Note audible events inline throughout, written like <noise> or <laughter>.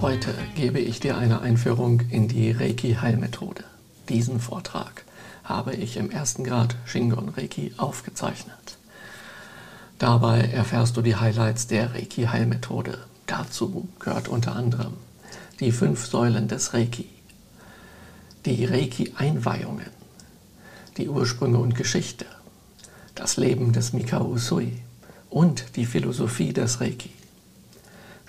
Heute gebe ich dir eine Einführung in die Reiki-Heilmethode. Diesen Vortrag habe ich im ersten Grad Shingon Reiki aufgezeichnet. Dabei erfährst du die Highlights der Reiki-Heilmethode. Dazu gehört unter anderem die fünf Säulen des Reiki, die Reiki-Einweihungen, die Ursprünge und Geschichte, das Leben des Mikao Usui und die Philosophie des Reiki.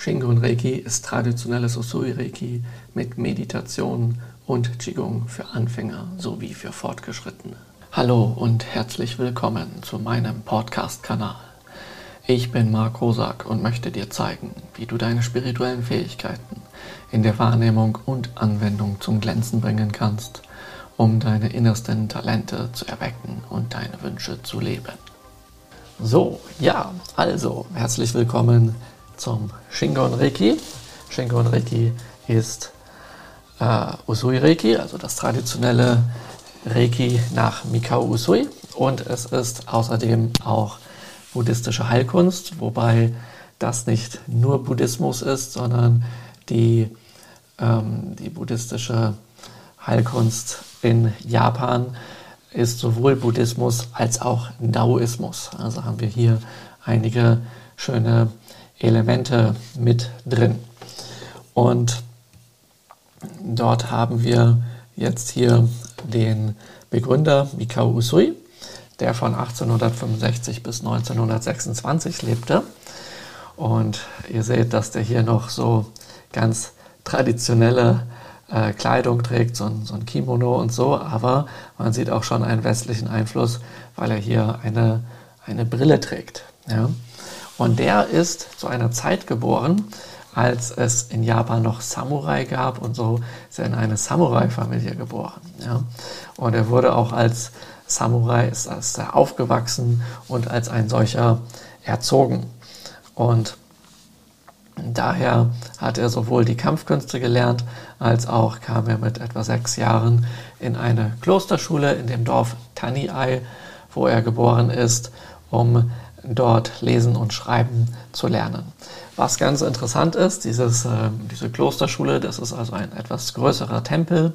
Shingon Reiki ist traditionelles Usui Reiki mit Meditation und Qigong für Anfänger sowie für Fortgeschrittene. Hallo und herzlich willkommen zu meinem Podcast-Kanal. Ich bin Marc Rosak und möchte dir zeigen, wie du deine spirituellen Fähigkeiten in der Wahrnehmung und Anwendung zum Glänzen bringen kannst, um deine innersten Talente zu erwecken und deine Wünsche zu leben. So, ja, also herzlich willkommen zum Shingon Reiki. Shingon Reiki ist äh, Usui Reiki, also das traditionelle Reiki nach Mikao Usui. Und es ist außerdem auch buddhistische Heilkunst, wobei das nicht nur Buddhismus ist, sondern die, ähm, die buddhistische Heilkunst in Japan ist sowohl Buddhismus als auch Daoismus. Also haben wir hier einige schöne Elemente mit drin. Und dort haben wir jetzt hier den Begründer Mikao Usui, der von 1865 bis 1926 lebte. Und ihr seht, dass der hier noch so ganz traditionelle äh, Kleidung trägt, so ein, so ein, Kimono und so, aber man sieht auch schon einen westlichen Einfluss, weil er hier eine, eine Brille trägt. Ja? Und der ist zu einer Zeit geboren, als es in Japan noch Samurai gab und so ist er in eine Samurai-Familie geboren. Ja. Und er wurde auch als Samurai, ist, ist er aufgewachsen und als ein solcher erzogen. Und daher hat er sowohl die Kampfkünste gelernt, als auch kam er mit etwa sechs Jahren in eine Klosterschule in dem Dorf Taniai, wo er geboren ist, um dort lesen und schreiben zu lernen. Was ganz interessant ist, dieses, äh, diese Klosterschule, das ist also ein etwas größerer Tempel,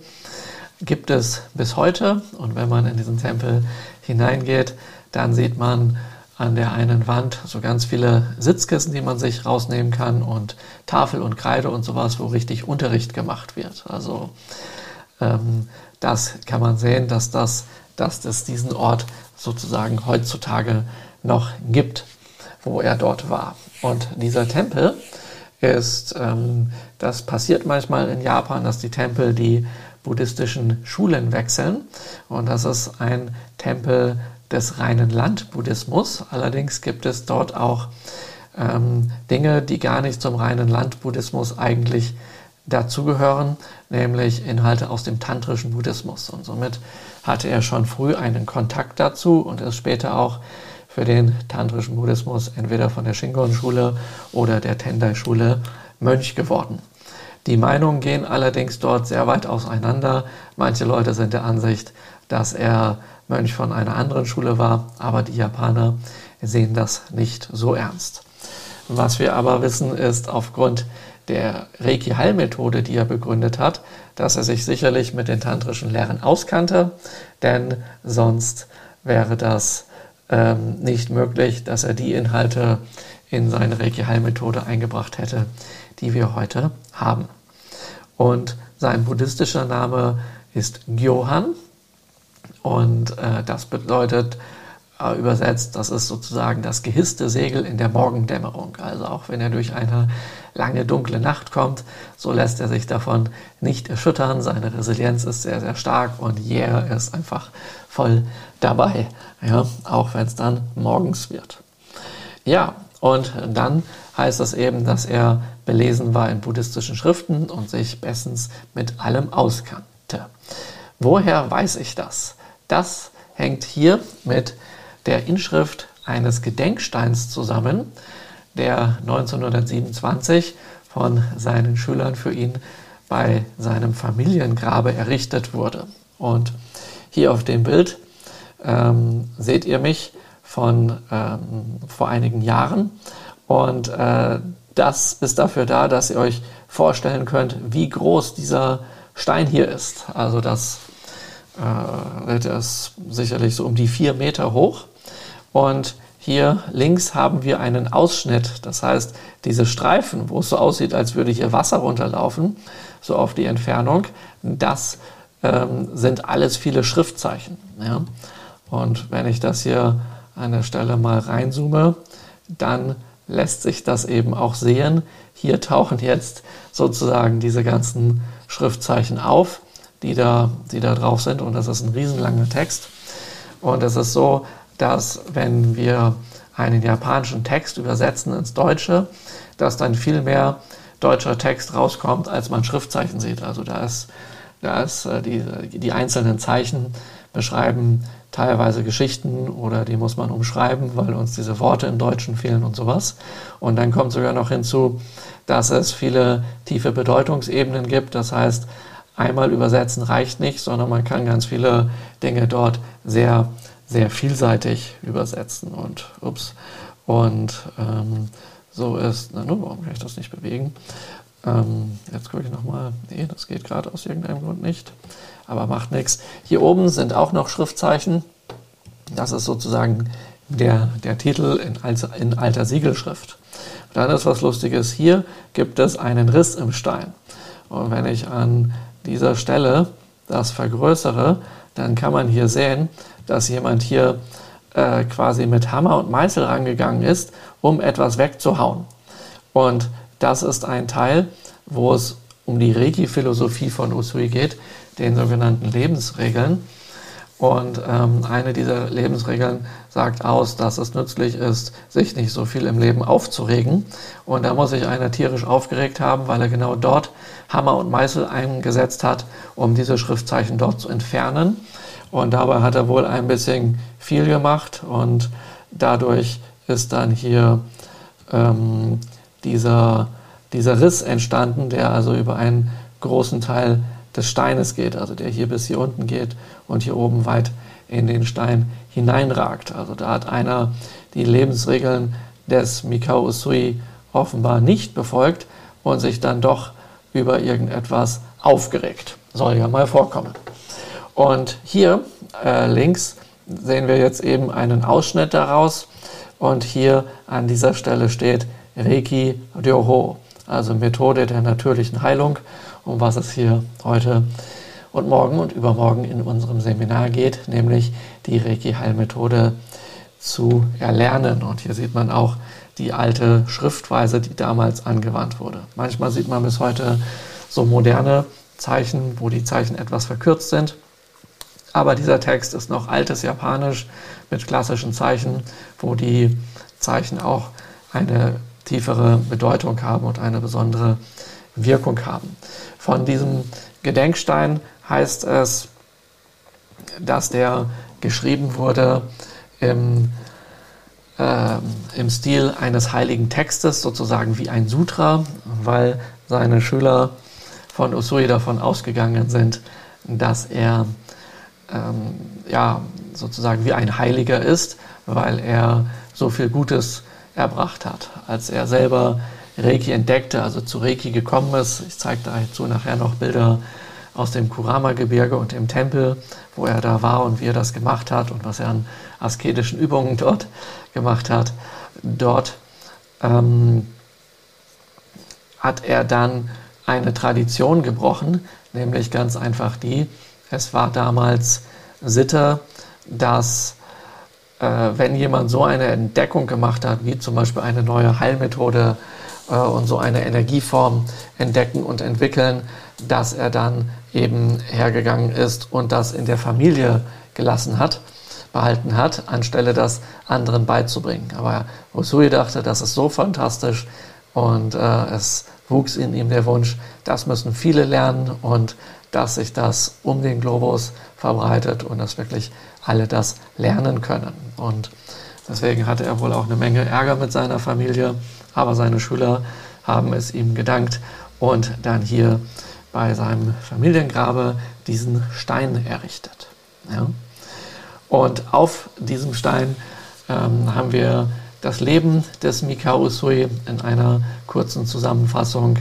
gibt es bis heute. Und wenn man in diesen Tempel hineingeht, dann sieht man an der einen Wand so ganz viele Sitzkissen, die man sich rausnehmen kann und Tafel und Kreide und sowas, wo richtig Unterricht gemacht wird. Also ähm, das kann man sehen, dass das, dass es diesen Ort sozusagen heutzutage noch gibt, wo er dort war. Und dieser Tempel ist, ähm, das passiert manchmal in Japan, dass die Tempel die buddhistischen Schulen wechseln. Und das ist ein Tempel des reinen Landbuddhismus. Allerdings gibt es dort auch ähm, Dinge, die gar nicht zum reinen Landbuddhismus eigentlich dazugehören, nämlich Inhalte aus dem tantrischen Buddhismus. Und somit hatte er schon früh einen Kontakt dazu und ist später auch für den tantrischen Buddhismus entweder von der Shingon-Schule oder der Tendai-Schule Mönch geworden. Die Meinungen gehen allerdings dort sehr weit auseinander. Manche Leute sind der Ansicht, dass er Mönch von einer anderen Schule war, aber die Japaner sehen das nicht so ernst. Was wir aber wissen, ist aufgrund der Reiki-Heilmethode, die er begründet hat, dass er sich sicherlich mit den tantrischen Lehren auskannte, denn sonst wäre das ähm, nicht möglich, dass er die Inhalte in seine Reiki-Heilmethode eingebracht hätte, die wir heute haben. Und sein buddhistischer Name ist Gyohan und äh, das bedeutet äh, übersetzt, das ist sozusagen das gehisste Segel in der Morgendämmerung. Also auch wenn er durch eine lange dunkle Nacht kommt, so lässt er sich davon nicht erschüttern. Seine Resilienz ist sehr, sehr stark und yeah, er ist einfach voll dabei, ja, auch wenn es dann morgens wird. Ja, und dann heißt das eben, dass er belesen war in buddhistischen Schriften und sich bestens mit allem auskannte. Woher weiß ich das? Das hängt hier mit der Inschrift eines Gedenksteins zusammen, der 1927 von seinen Schülern für ihn bei seinem Familiengrabe errichtet wurde. Und hier auf dem Bild ähm, seht ihr mich von ähm, vor einigen Jahren. Und äh, das ist dafür da, dass ihr euch vorstellen könnt, wie groß dieser Stein hier ist. Also das äh, ist sicherlich so um die vier Meter hoch. Und hier links haben wir einen Ausschnitt. Das heißt, diese Streifen, wo es so aussieht, als würde hier Wasser runterlaufen, so auf die Entfernung, das ähm, sind alles viele Schriftzeichen. Ja? Und wenn ich das hier an der Stelle mal reinzoome, dann lässt sich das eben auch sehen. Hier tauchen jetzt sozusagen diese ganzen Schriftzeichen auf, die da, die da drauf sind. Und das ist ein riesenlanger Text. Und es ist so, dass wenn wir einen japanischen Text übersetzen ins Deutsche, dass dann viel mehr deutscher Text rauskommt, als man Schriftzeichen sieht. Also da ist, da ist äh, die, die einzelnen Zeichen beschreiben teilweise Geschichten oder die muss man umschreiben, weil uns diese Worte im Deutschen fehlen und sowas. Und dann kommt sogar noch hinzu, dass es viele tiefe Bedeutungsebenen gibt. Das heißt, einmal übersetzen reicht nicht, sondern man kann ganz viele Dinge dort sehr, sehr vielseitig übersetzen. Und ups. Und ähm, so ist, na, nur, warum kann ich das nicht bewegen? Ähm, jetzt gucke ich nochmal. Nee, das geht gerade aus irgendeinem Grund nicht. Aber macht nichts. Hier oben sind auch noch Schriftzeichen. Das ist sozusagen der, der Titel in, in alter Siegelschrift. Und dann ist was Lustiges. Hier gibt es einen Riss im Stein. Und wenn ich an dieser Stelle das vergrößere, dann kann man hier sehen, dass jemand hier äh, quasi mit Hammer und Meißel rangegangen ist, um etwas wegzuhauen. Und das ist ein Teil, wo es um die Reiki-Philosophie von Usui geht, den sogenannten Lebensregeln. Und ähm, eine dieser Lebensregeln sagt aus, dass es nützlich ist, sich nicht so viel im Leben aufzuregen. Und da muss sich einer tierisch aufgeregt haben, weil er genau dort Hammer und Meißel eingesetzt hat, um diese Schriftzeichen dort zu entfernen. Und dabei hat er wohl ein bisschen viel gemacht und dadurch ist dann hier ähm, dieser, dieser Riss entstanden, der also über einen großen Teil des Steines geht, also der hier bis hier unten geht und hier oben weit in den Stein hineinragt. Also da hat einer die Lebensregeln des Mikao Usui offenbar nicht befolgt und sich dann doch über irgendetwas aufgeregt. Soll ja mal vorkommen. Und hier äh, links sehen wir jetzt eben einen Ausschnitt daraus und hier an dieser Stelle steht Reiki Ryoho, also Methode der natürlichen Heilung, um was es hier heute und morgen und übermorgen in unserem Seminar geht, nämlich die Reiki-Heilmethode zu erlernen. Und hier sieht man auch die alte Schriftweise, die damals angewandt wurde. Manchmal sieht man bis heute so moderne Zeichen, wo die Zeichen etwas verkürzt sind. Aber dieser Text ist noch altes Japanisch mit klassischen Zeichen, wo die Zeichen auch eine tiefere Bedeutung haben und eine besondere Wirkung haben. Von diesem Gedenkstein heißt es, dass der geschrieben wurde im, äh, im Stil eines heiligen Textes, sozusagen wie ein Sutra, weil seine Schüler von Usui davon ausgegangen sind, dass er ähm, ja, sozusagen wie ein Heiliger ist, weil er so viel Gutes erbracht hat. Als er selber Reiki entdeckte, also zu Reiki gekommen ist, ich zeige dazu nachher noch Bilder aus dem Kurama-Gebirge und dem Tempel, wo er da war und wie er das gemacht hat und was er an asketischen Übungen dort gemacht hat. Dort ähm, hat er dann eine Tradition gebrochen, nämlich ganz einfach die, es war damals Sitte, dass äh, wenn jemand so eine Entdeckung gemacht hat, wie zum Beispiel eine neue Heilmethode äh, und so eine Energieform entdecken und entwickeln, dass er dann eben hergegangen ist und das in der Familie gelassen hat, behalten hat, anstelle das anderen beizubringen. Aber Usui dachte, das ist so fantastisch und äh, es wuchs in ihm der Wunsch, das müssen viele lernen und dass sich das um den Globus verbreitet und dass wirklich alle das lernen können. Und deswegen hatte er wohl auch eine Menge Ärger mit seiner Familie, aber seine Schüler haben es ihm gedankt und dann hier bei seinem Familiengrabe diesen Stein errichtet. Ja. Und auf diesem Stein ähm, haben wir das Leben des Mikao Usui in einer kurzen Zusammenfassung,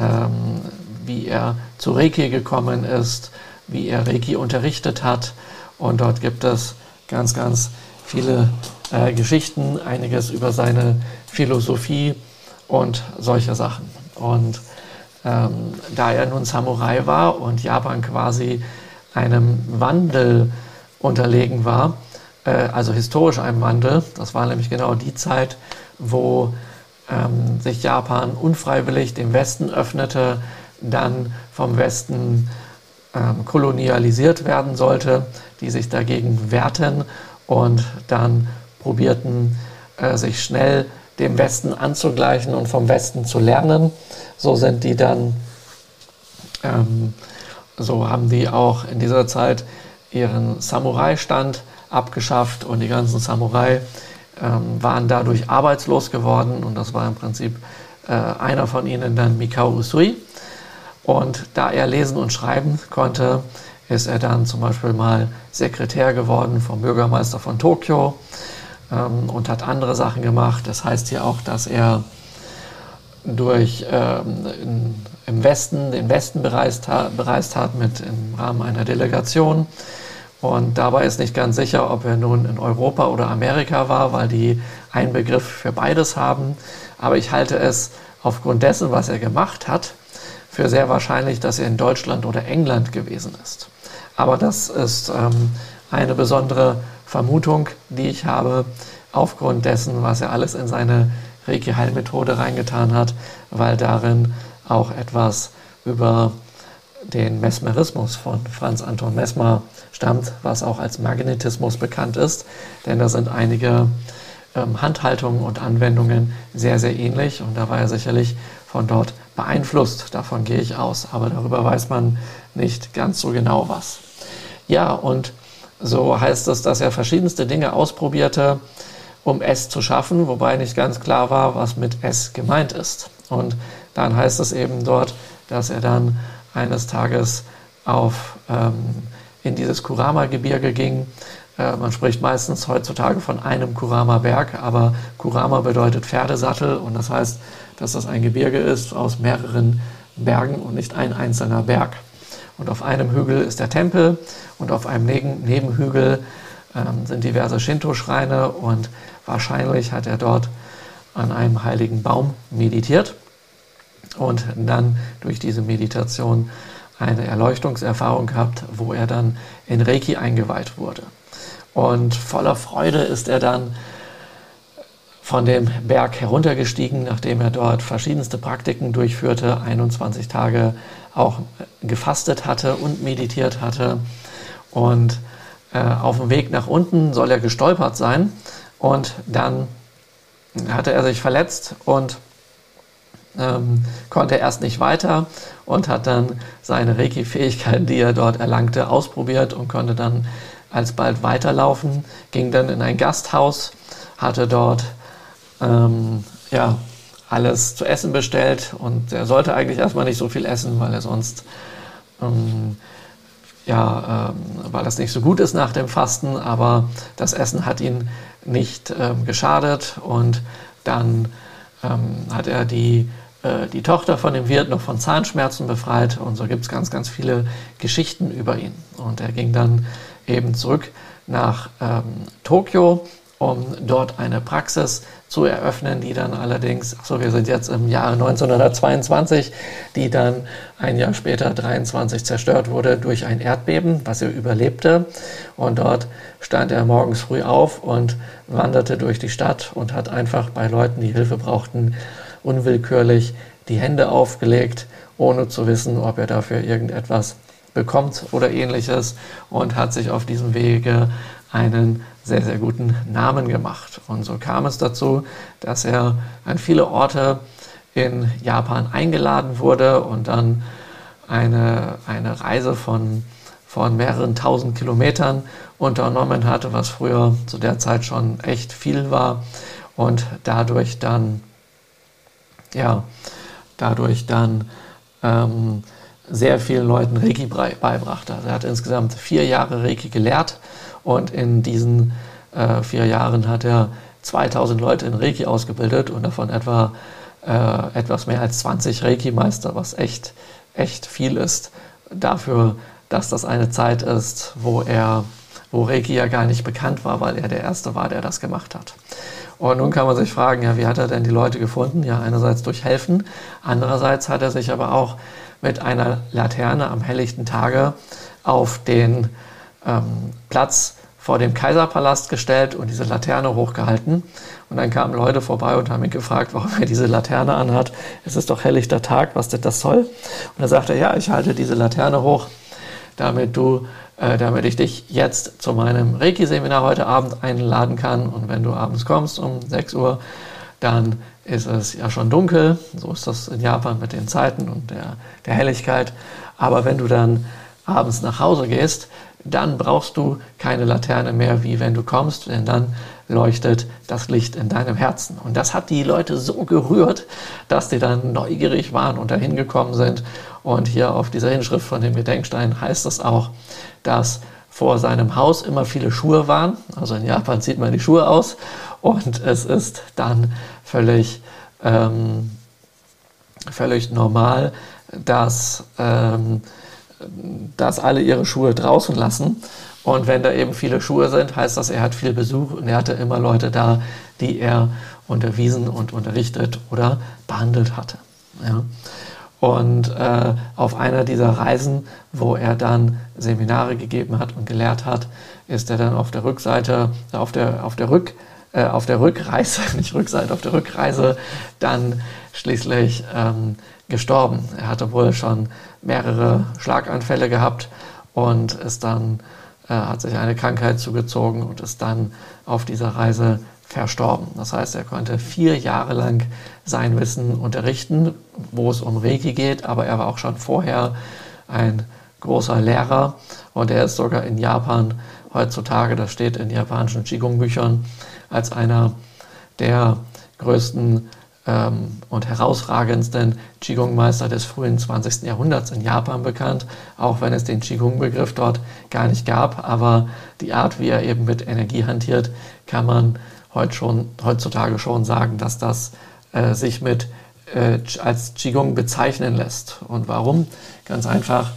ähm, wie er zu Reiki gekommen ist, wie er Reiki unterrichtet hat. Und dort gibt es ganz, ganz viele äh, Geschichten, einiges über seine Philosophie und solche Sachen. Und ähm, da er nun Samurai war und Japan quasi einem Wandel unterlegen war, äh, also historisch einem Wandel, das war nämlich genau die Zeit, wo ähm, sich Japan unfreiwillig dem Westen öffnete, dann vom Westen ähm, kolonialisiert werden sollte, die sich dagegen wehrten und dann probierten, äh, sich schnell dem Westen anzugleichen und vom Westen zu lernen. So sind die dann, ähm, so haben die auch in dieser Zeit ihren Samurai-Stand abgeschafft und die ganzen Samurai ähm, waren dadurch arbeitslos geworden und das war im Prinzip äh, einer von ihnen dann Mikao Usui. Und da er lesen und schreiben konnte, ist er dann zum Beispiel mal Sekretär geworden vom Bürgermeister von Tokio ähm, und hat andere Sachen gemacht. Das heißt hier auch, dass er durch ähm, in, im Westen, den Westen bereist, bereist hat mit im Rahmen einer Delegation. Und dabei ist nicht ganz sicher, ob er nun in Europa oder Amerika war, weil die einen Begriff für beides haben. Aber ich halte es aufgrund dessen, was er gemacht hat, für sehr wahrscheinlich, dass er in Deutschland oder England gewesen ist. Aber das ist ähm, eine besondere Vermutung, die ich habe, aufgrund dessen, was er alles in seine Reiki-Heilmethode reingetan hat, weil darin auch etwas über den Mesmerismus von Franz Anton Mesmer stammt, was auch als Magnetismus bekannt ist, denn da sind einige ähm, Handhaltungen und Anwendungen sehr, sehr ähnlich und da war er sicherlich von dort beeinflusst, davon gehe ich aus, aber darüber weiß man nicht ganz so genau was. Ja, und so heißt es, dass er verschiedenste Dinge ausprobierte, um es zu schaffen, wobei nicht ganz klar war, was mit es gemeint ist. Und dann heißt es eben dort, dass er dann eines Tages auf, ähm, in dieses Kurama-Gebirge ging. Äh, man spricht meistens heutzutage von einem Kurama-Berg, aber Kurama bedeutet Pferdesattel und das heißt, dass das ein Gebirge ist aus mehreren Bergen und nicht ein einzelner Berg. Und auf einem Hügel ist der Tempel und auf einem Nebenhügel ähm, sind diverse Shinto-Schreine und wahrscheinlich hat er dort an einem heiligen Baum meditiert und dann durch diese Meditation eine Erleuchtungserfahrung gehabt, wo er dann in Reiki eingeweiht wurde. Und voller Freude ist er dann von dem Berg heruntergestiegen, nachdem er dort verschiedenste Praktiken durchführte, 21 Tage auch gefastet hatte und meditiert hatte. Und äh, auf dem Weg nach unten soll er gestolpert sein und dann hatte er sich verletzt und ähm, konnte erst nicht weiter und hat dann seine Reiki-Fähigkeiten, die er dort erlangte, ausprobiert und konnte dann alsbald weiterlaufen, ging dann in ein Gasthaus, hatte dort ähm, ja, alles zu essen bestellt und er sollte eigentlich erstmal nicht so viel essen, weil er sonst ähm, ja, ähm, weil das nicht so gut ist nach dem Fasten, aber das Essen hat ihn nicht ähm, geschadet und dann ähm, hat er die, äh, die Tochter von dem Wirt noch von Zahnschmerzen befreit und so gibt es ganz, ganz viele Geschichten über ihn. Und er ging dann eben zurück nach ähm, Tokio um dort eine Praxis zu eröffnen, die dann allerdings, achso, wir sind jetzt im Jahre 1922, die dann ein Jahr später, 23, zerstört wurde durch ein Erdbeben, was er überlebte. Und dort stand er morgens früh auf und wanderte durch die Stadt und hat einfach bei Leuten, die Hilfe brauchten, unwillkürlich die Hände aufgelegt, ohne zu wissen, ob er dafür irgendetwas bekommt oder ähnliches und hat sich auf diesem Wege einen sehr, sehr guten Namen gemacht. Und so kam es dazu, dass er an viele Orte in Japan eingeladen wurde und dann eine, eine Reise von, von mehreren tausend Kilometern unternommen hatte, was früher zu der Zeit schon echt viel war und dadurch dann, ja, dadurch dann ähm, sehr vielen Leuten Reiki beibrachte. Also er hat insgesamt vier Jahre Reiki gelehrt und in diesen äh, vier Jahren hat er 2000 Leute in Reiki ausgebildet und davon etwa äh, etwas mehr als 20 Reiki-Meister, was echt, echt viel ist dafür, dass das eine Zeit ist, wo er, wo Reiki ja gar nicht bekannt war, weil er der Erste war, der das gemacht hat. Und nun kann man sich fragen, ja, wie hat er denn die Leute gefunden? Ja, einerseits durch Helfen, andererseits hat er sich aber auch mit einer Laterne am helllichten Tage auf den ähm, Platz vor dem Kaiserpalast gestellt und diese Laterne hochgehalten. Und dann kamen Leute vorbei und haben ihn gefragt, warum er diese Laterne anhat. Es ist doch helllichter Tag, was denn das soll? Und er sagte, ja, ich halte diese Laterne hoch, damit du äh, damit ich dich jetzt zu meinem Reiki-Seminar heute Abend einladen kann. Und wenn du abends kommst um 6 Uhr, dann ist es ja schon dunkel. So ist das in Japan mit den Zeiten und der, der Helligkeit. Aber wenn du dann abends nach Hause gehst, dann brauchst du keine Laterne mehr, wie wenn du kommst, denn dann leuchtet das Licht in deinem Herzen. Und das hat die Leute so gerührt, dass die dann neugierig waren und dahin gekommen sind. Und hier auf dieser Inschrift von dem Gedenkstein heißt es auch, dass vor seinem Haus immer viele Schuhe waren. Also in Japan zieht man die Schuhe aus und es ist dann völlig, ähm, völlig normal, dass, ähm, dass alle ihre Schuhe draußen lassen. Und wenn da eben viele Schuhe sind, heißt das, er hat viel Besuch und er hatte immer Leute da, die er unterwiesen und unterrichtet oder behandelt hatte. Ja. Und äh, auf einer dieser Reisen, wo er dann Seminare gegeben hat und gelehrt hat, ist er dann auf der Rückseite, auf der, auf der Rück, äh, auf der Rückreise, <laughs> nicht Rückseite, auf der Rückreise dann schließlich ähm, gestorben. Er hatte wohl schon mehrere Schlaganfälle gehabt und ist dann, äh, hat sich eine Krankheit zugezogen und ist dann auf dieser Reise verstorben. Das heißt, er konnte vier Jahre lang sein Wissen unterrichten, wo es um Reiki geht, aber er war auch schon vorher ein großer Lehrer und er ist sogar in Japan heutzutage, das steht in japanischen Qigong-Büchern, als einer der größten ähm, und herausragendsten Qigong-Meister des frühen 20. Jahrhunderts in Japan bekannt, auch wenn es den Qigong-Begriff dort gar nicht gab. Aber die Art, wie er eben mit Energie hantiert, kann man heut schon, heutzutage schon sagen, dass das äh, sich mit äh, als Qigong bezeichnen lässt. Und warum? Ganz einfach,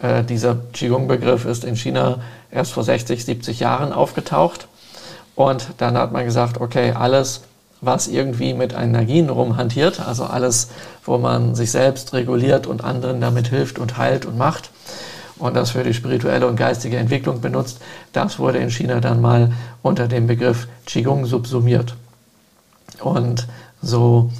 äh, dieser Qigong-Begriff ist in China erst vor 60, 70 Jahren aufgetaucht. Und dann hat man gesagt, okay, alles, was irgendwie mit Energien rumhantiert, also alles, wo man sich selbst reguliert und anderen damit hilft und heilt und macht, und das für die spirituelle und geistige Entwicklung benutzt, das wurde in China dann mal unter dem Begriff Qigong subsumiert. Und so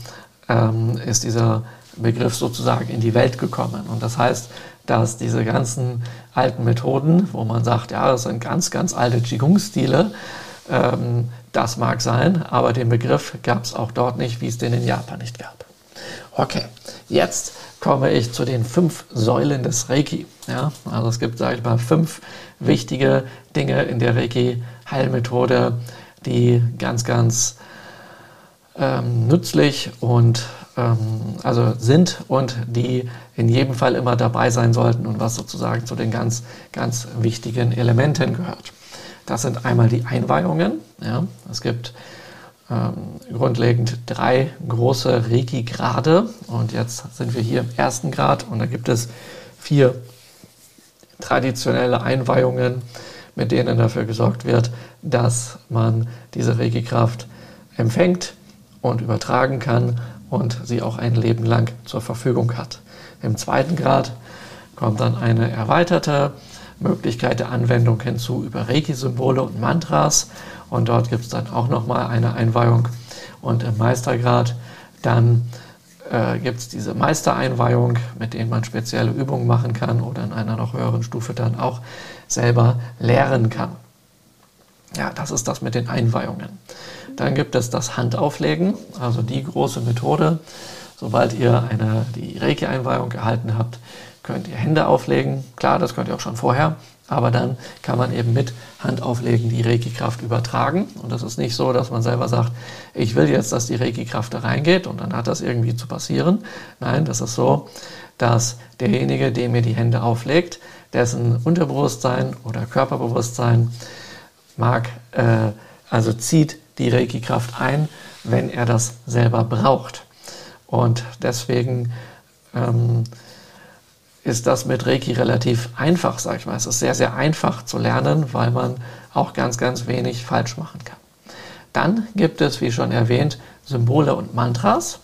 ähm, ist dieser Begriff sozusagen in die Welt gekommen. Und das heißt, dass diese ganzen alten Methoden, wo man sagt, ja, das sind ganz, ganz alte Qigong-Stile, ähm, das mag sein, aber den Begriff gab es auch dort nicht, wie es den in Japan nicht gab. Okay, jetzt komme ich zu den fünf Säulen des Reiki. Ja, also es gibt, sage ich mal, fünf wichtige Dinge in der Reiki-Heilmethode, die ganz, ganz ähm, nützlich und ähm, also sind und die in jedem Fall immer dabei sein sollten und was sozusagen zu den ganz, ganz wichtigen Elementen gehört. Das sind einmal die Einweihungen. Ja, es gibt ähm, grundlegend drei große Reiki-Grade. Und jetzt sind wir hier im ersten Grad und da gibt es vier traditionelle Einweihungen, mit denen dafür gesorgt wird, dass man diese Reiki-Kraft empfängt und übertragen kann und sie auch ein Leben lang zur Verfügung hat. Im zweiten Grad kommt dann eine erweiterte Möglichkeit der Anwendung hinzu über Reiki-Symbole und Mantras und dort gibt es dann auch nochmal eine Einweihung. Und im Meistergrad dann äh, gibt es diese Meistereinweihung, mit denen man spezielle Übungen machen kann oder in einer noch höheren Stufe dann auch selber lehren kann. Ja, das ist das mit den Einweihungen. Dann gibt es das Handauflegen, also die große Methode. Sobald ihr eine, die Reiki-Einweihung erhalten habt, könnt ihr Hände auflegen. Klar, das könnt ihr auch schon vorher, aber dann kann man eben mit Handauflegen die Reiki-Kraft übertragen. Und das ist nicht so, dass man selber sagt, ich will jetzt, dass die Reiki-Kraft da reingeht und dann hat das irgendwie zu passieren. Nein, das ist so, dass derjenige, dem ihr die Hände auflegt, dessen Unterbewusstsein oder Körperbewusstsein mag, äh, also zieht die Reiki-Kraft ein, wenn er das selber braucht. Und deswegen ähm, ist das mit Reiki relativ einfach, sag ich mal. Es ist sehr, sehr einfach zu lernen, weil man auch ganz, ganz wenig falsch machen kann. Dann gibt es, wie schon erwähnt, Symbole und Mantras.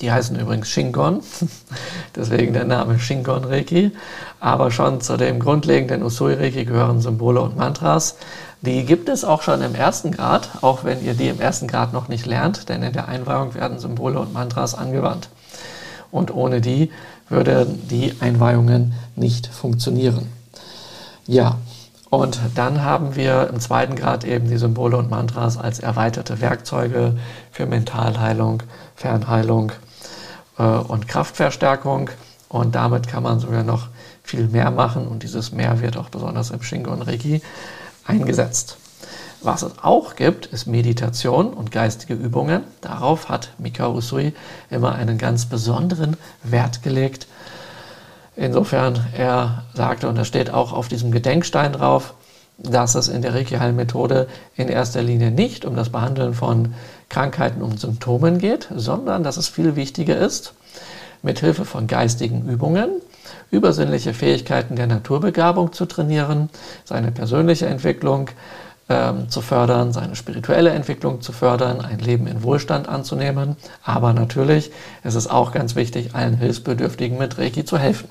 Die heißen übrigens Shingon, <laughs> deswegen der Name Shingon Reiki. Aber schon zu dem grundlegenden Usui Reiki gehören Symbole und Mantras. Die gibt es auch schon im ersten Grad, auch wenn ihr die im ersten Grad noch nicht lernt, denn in der Einweihung werden Symbole und Mantras angewandt. Und ohne die würden die Einweihungen nicht funktionieren. Ja, und dann haben wir im zweiten Grad eben die Symbole und Mantras als erweiterte Werkzeuge für Mentalheilung, Fernheilung äh, und Kraftverstärkung. Und damit kann man sogar noch viel mehr machen. Und dieses mehr wird auch besonders im Shingon Reiki eingesetzt. Was es auch gibt, ist Meditation und geistige Übungen. Darauf hat Mikao Usui immer einen ganz besonderen Wert gelegt. Insofern, er sagte, und das steht auch auf diesem Gedenkstein drauf, dass es in der Reiki-Heilmethode in erster Linie nicht um das Behandeln von Krankheiten und Symptomen geht, sondern dass es viel wichtiger ist, mit Hilfe von geistigen Übungen übersinnliche Fähigkeiten der Naturbegabung zu trainieren, seine persönliche Entwicklung ähm, zu fördern, seine spirituelle Entwicklung zu fördern, ein Leben in Wohlstand anzunehmen. Aber natürlich ist es auch ganz wichtig, allen Hilfsbedürftigen mit Reiki zu helfen,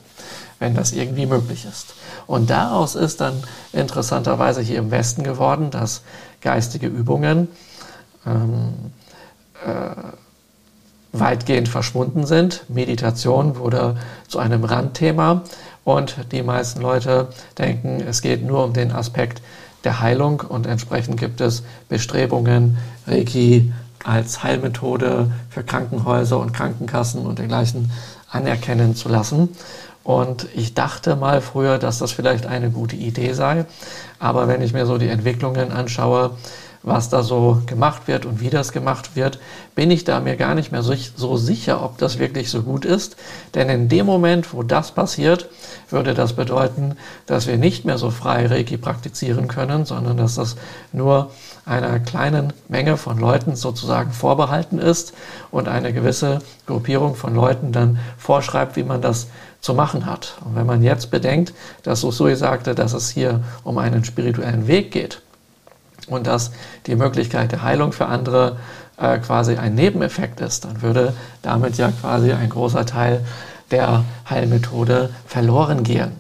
wenn das irgendwie möglich ist. Und daraus ist dann interessanterweise hier im Westen geworden, dass geistige Übungen ähm, äh, weitgehend verschwunden sind. Meditation wurde zu einem Randthema und die meisten Leute denken, es geht nur um den Aspekt der Heilung und entsprechend gibt es Bestrebungen, Reiki als Heilmethode für Krankenhäuser und Krankenkassen und dergleichen anerkennen zu lassen. Und ich dachte mal früher, dass das vielleicht eine gute Idee sei. Aber wenn ich mir so die Entwicklungen anschaue, was da so gemacht wird und wie das gemacht wird, bin ich da mir gar nicht mehr so, sicher, ob das wirklich so gut ist. Denn in dem Moment, wo das passiert, würde das bedeuten, dass wir nicht mehr so frei Reiki praktizieren können, sondern dass das nur einer kleinen Menge von Leuten sozusagen vorbehalten ist und eine gewisse Gruppierung von Leuten dann vorschreibt, wie man das zu machen hat. Und wenn man jetzt bedenkt, dass Usui sagte, dass es hier um einen spirituellen Weg geht, und dass die Möglichkeit der Heilung für andere äh, quasi ein Nebeneffekt ist, dann würde damit ja quasi ein großer Teil der Heilmethode verloren gehen.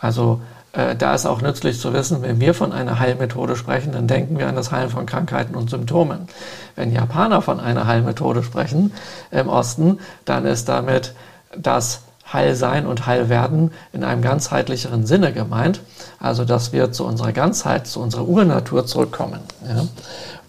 Also äh, da ist auch nützlich zu wissen, wenn wir von einer Heilmethode sprechen, dann denken wir an das Heilen von Krankheiten und Symptomen. Wenn Japaner von einer Heilmethode sprechen im Osten, dann ist damit das Heilsein und Heilwerden in einem ganzheitlicheren Sinne gemeint. Also, dass wir zu unserer Ganzheit, zu unserer Urnatur zurückkommen. Ja?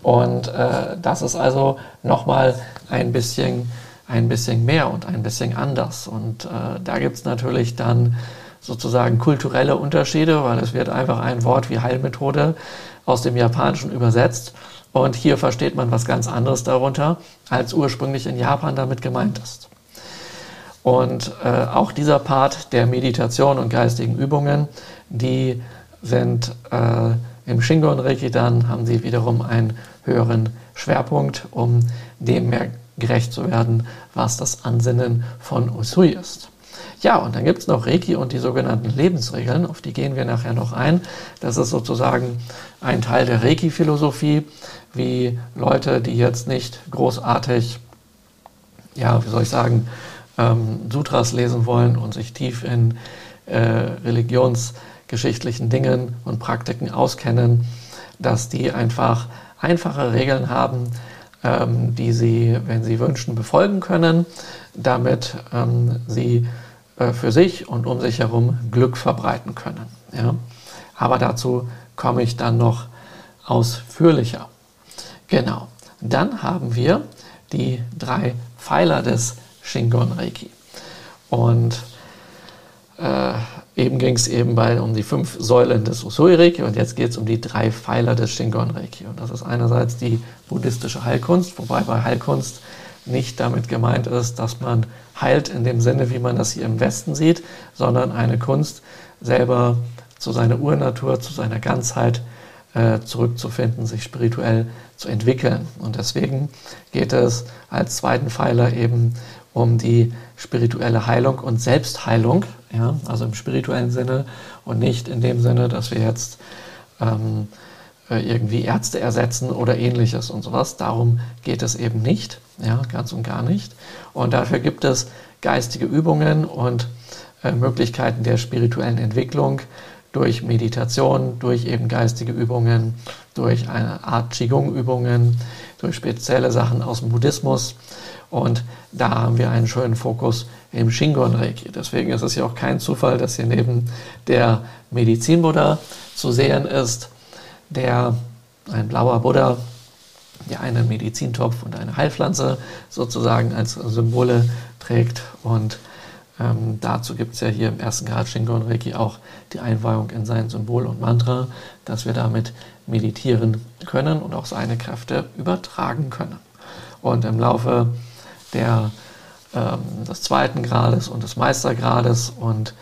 Und äh, das ist also nochmal ein bisschen, ein bisschen mehr und ein bisschen anders. Und äh, da gibt es natürlich dann sozusagen kulturelle Unterschiede, weil es wird einfach ein Wort wie Heilmethode aus dem Japanischen übersetzt. Und hier versteht man was ganz anderes darunter, als ursprünglich in Japan damit gemeint ist. Und äh, auch dieser Part der Meditation und geistigen Übungen, die sind äh, im Shingon Reiki dann, haben sie wiederum einen höheren Schwerpunkt, um dem mehr gerecht zu werden, was das Ansinnen von Usui ist. Ja, und dann gibt es noch Reiki und die sogenannten Lebensregeln, auf die gehen wir nachher noch ein. Das ist sozusagen ein Teil der Reiki-Philosophie, wie Leute, die jetzt nicht großartig, ja, wie soll ich sagen, ähm, Sutras lesen wollen und sich tief in äh, religionsgeschichtlichen Dingen und Praktiken auskennen, dass die einfach einfache Regeln haben, ähm, die sie, wenn sie wünschen, befolgen können, damit ähm, sie äh, für sich und um sich herum Glück verbreiten können. Ja? Aber dazu komme ich dann noch ausführlicher. Genau. Dann haben wir die drei Pfeiler des Shingon Reiki. Und äh, eben ging es eben bei, um die fünf Säulen des Usui Reiki und jetzt geht es um die drei Pfeiler des Shingon Reiki. Und das ist einerseits die buddhistische Heilkunst, wobei bei Heilkunst nicht damit gemeint ist, dass man heilt in dem Sinne, wie man das hier im Westen sieht, sondern eine Kunst selber zu seiner Urnatur, zu seiner Ganzheit äh, zurückzufinden, sich spirituell zu entwickeln. Und deswegen geht es als zweiten Pfeiler eben um die spirituelle Heilung und Selbstheilung, ja, also im spirituellen Sinne und nicht in dem Sinne, dass wir jetzt ähm, äh, irgendwie Ärzte ersetzen oder ähnliches und sowas. Darum geht es eben nicht, ja, ganz und gar nicht. Und dafür gibt es geistige Übungen und äh, Möglichkeiten der spirituellen Entwicklung durch Meditation, durch eben geistige Übungen, durch eine Art Qigong-Übungen, durch spezielle Sachen aus dem Buddhismus. Und da haben wir einen schönen Fokus im Shingon Reiki. Deswegen ist es ja auch kein Zufall, dass hier neben der Medizin-Buddha zu sehen ist, der ein blauer Buddha, der einen Medizintopf und eine Heilpflanze sozusagen als Symbole trägt. Und ähm, dazu gibt es ja hier im ersten Grad Shingon Reiki auch die Einweihung in sein Symbol und Mantra, dass wir damit meditieren können und auch seine Kräfte übertragen können. Und im Laufe der, ähm, des zweiten Grades und des Meistergrades und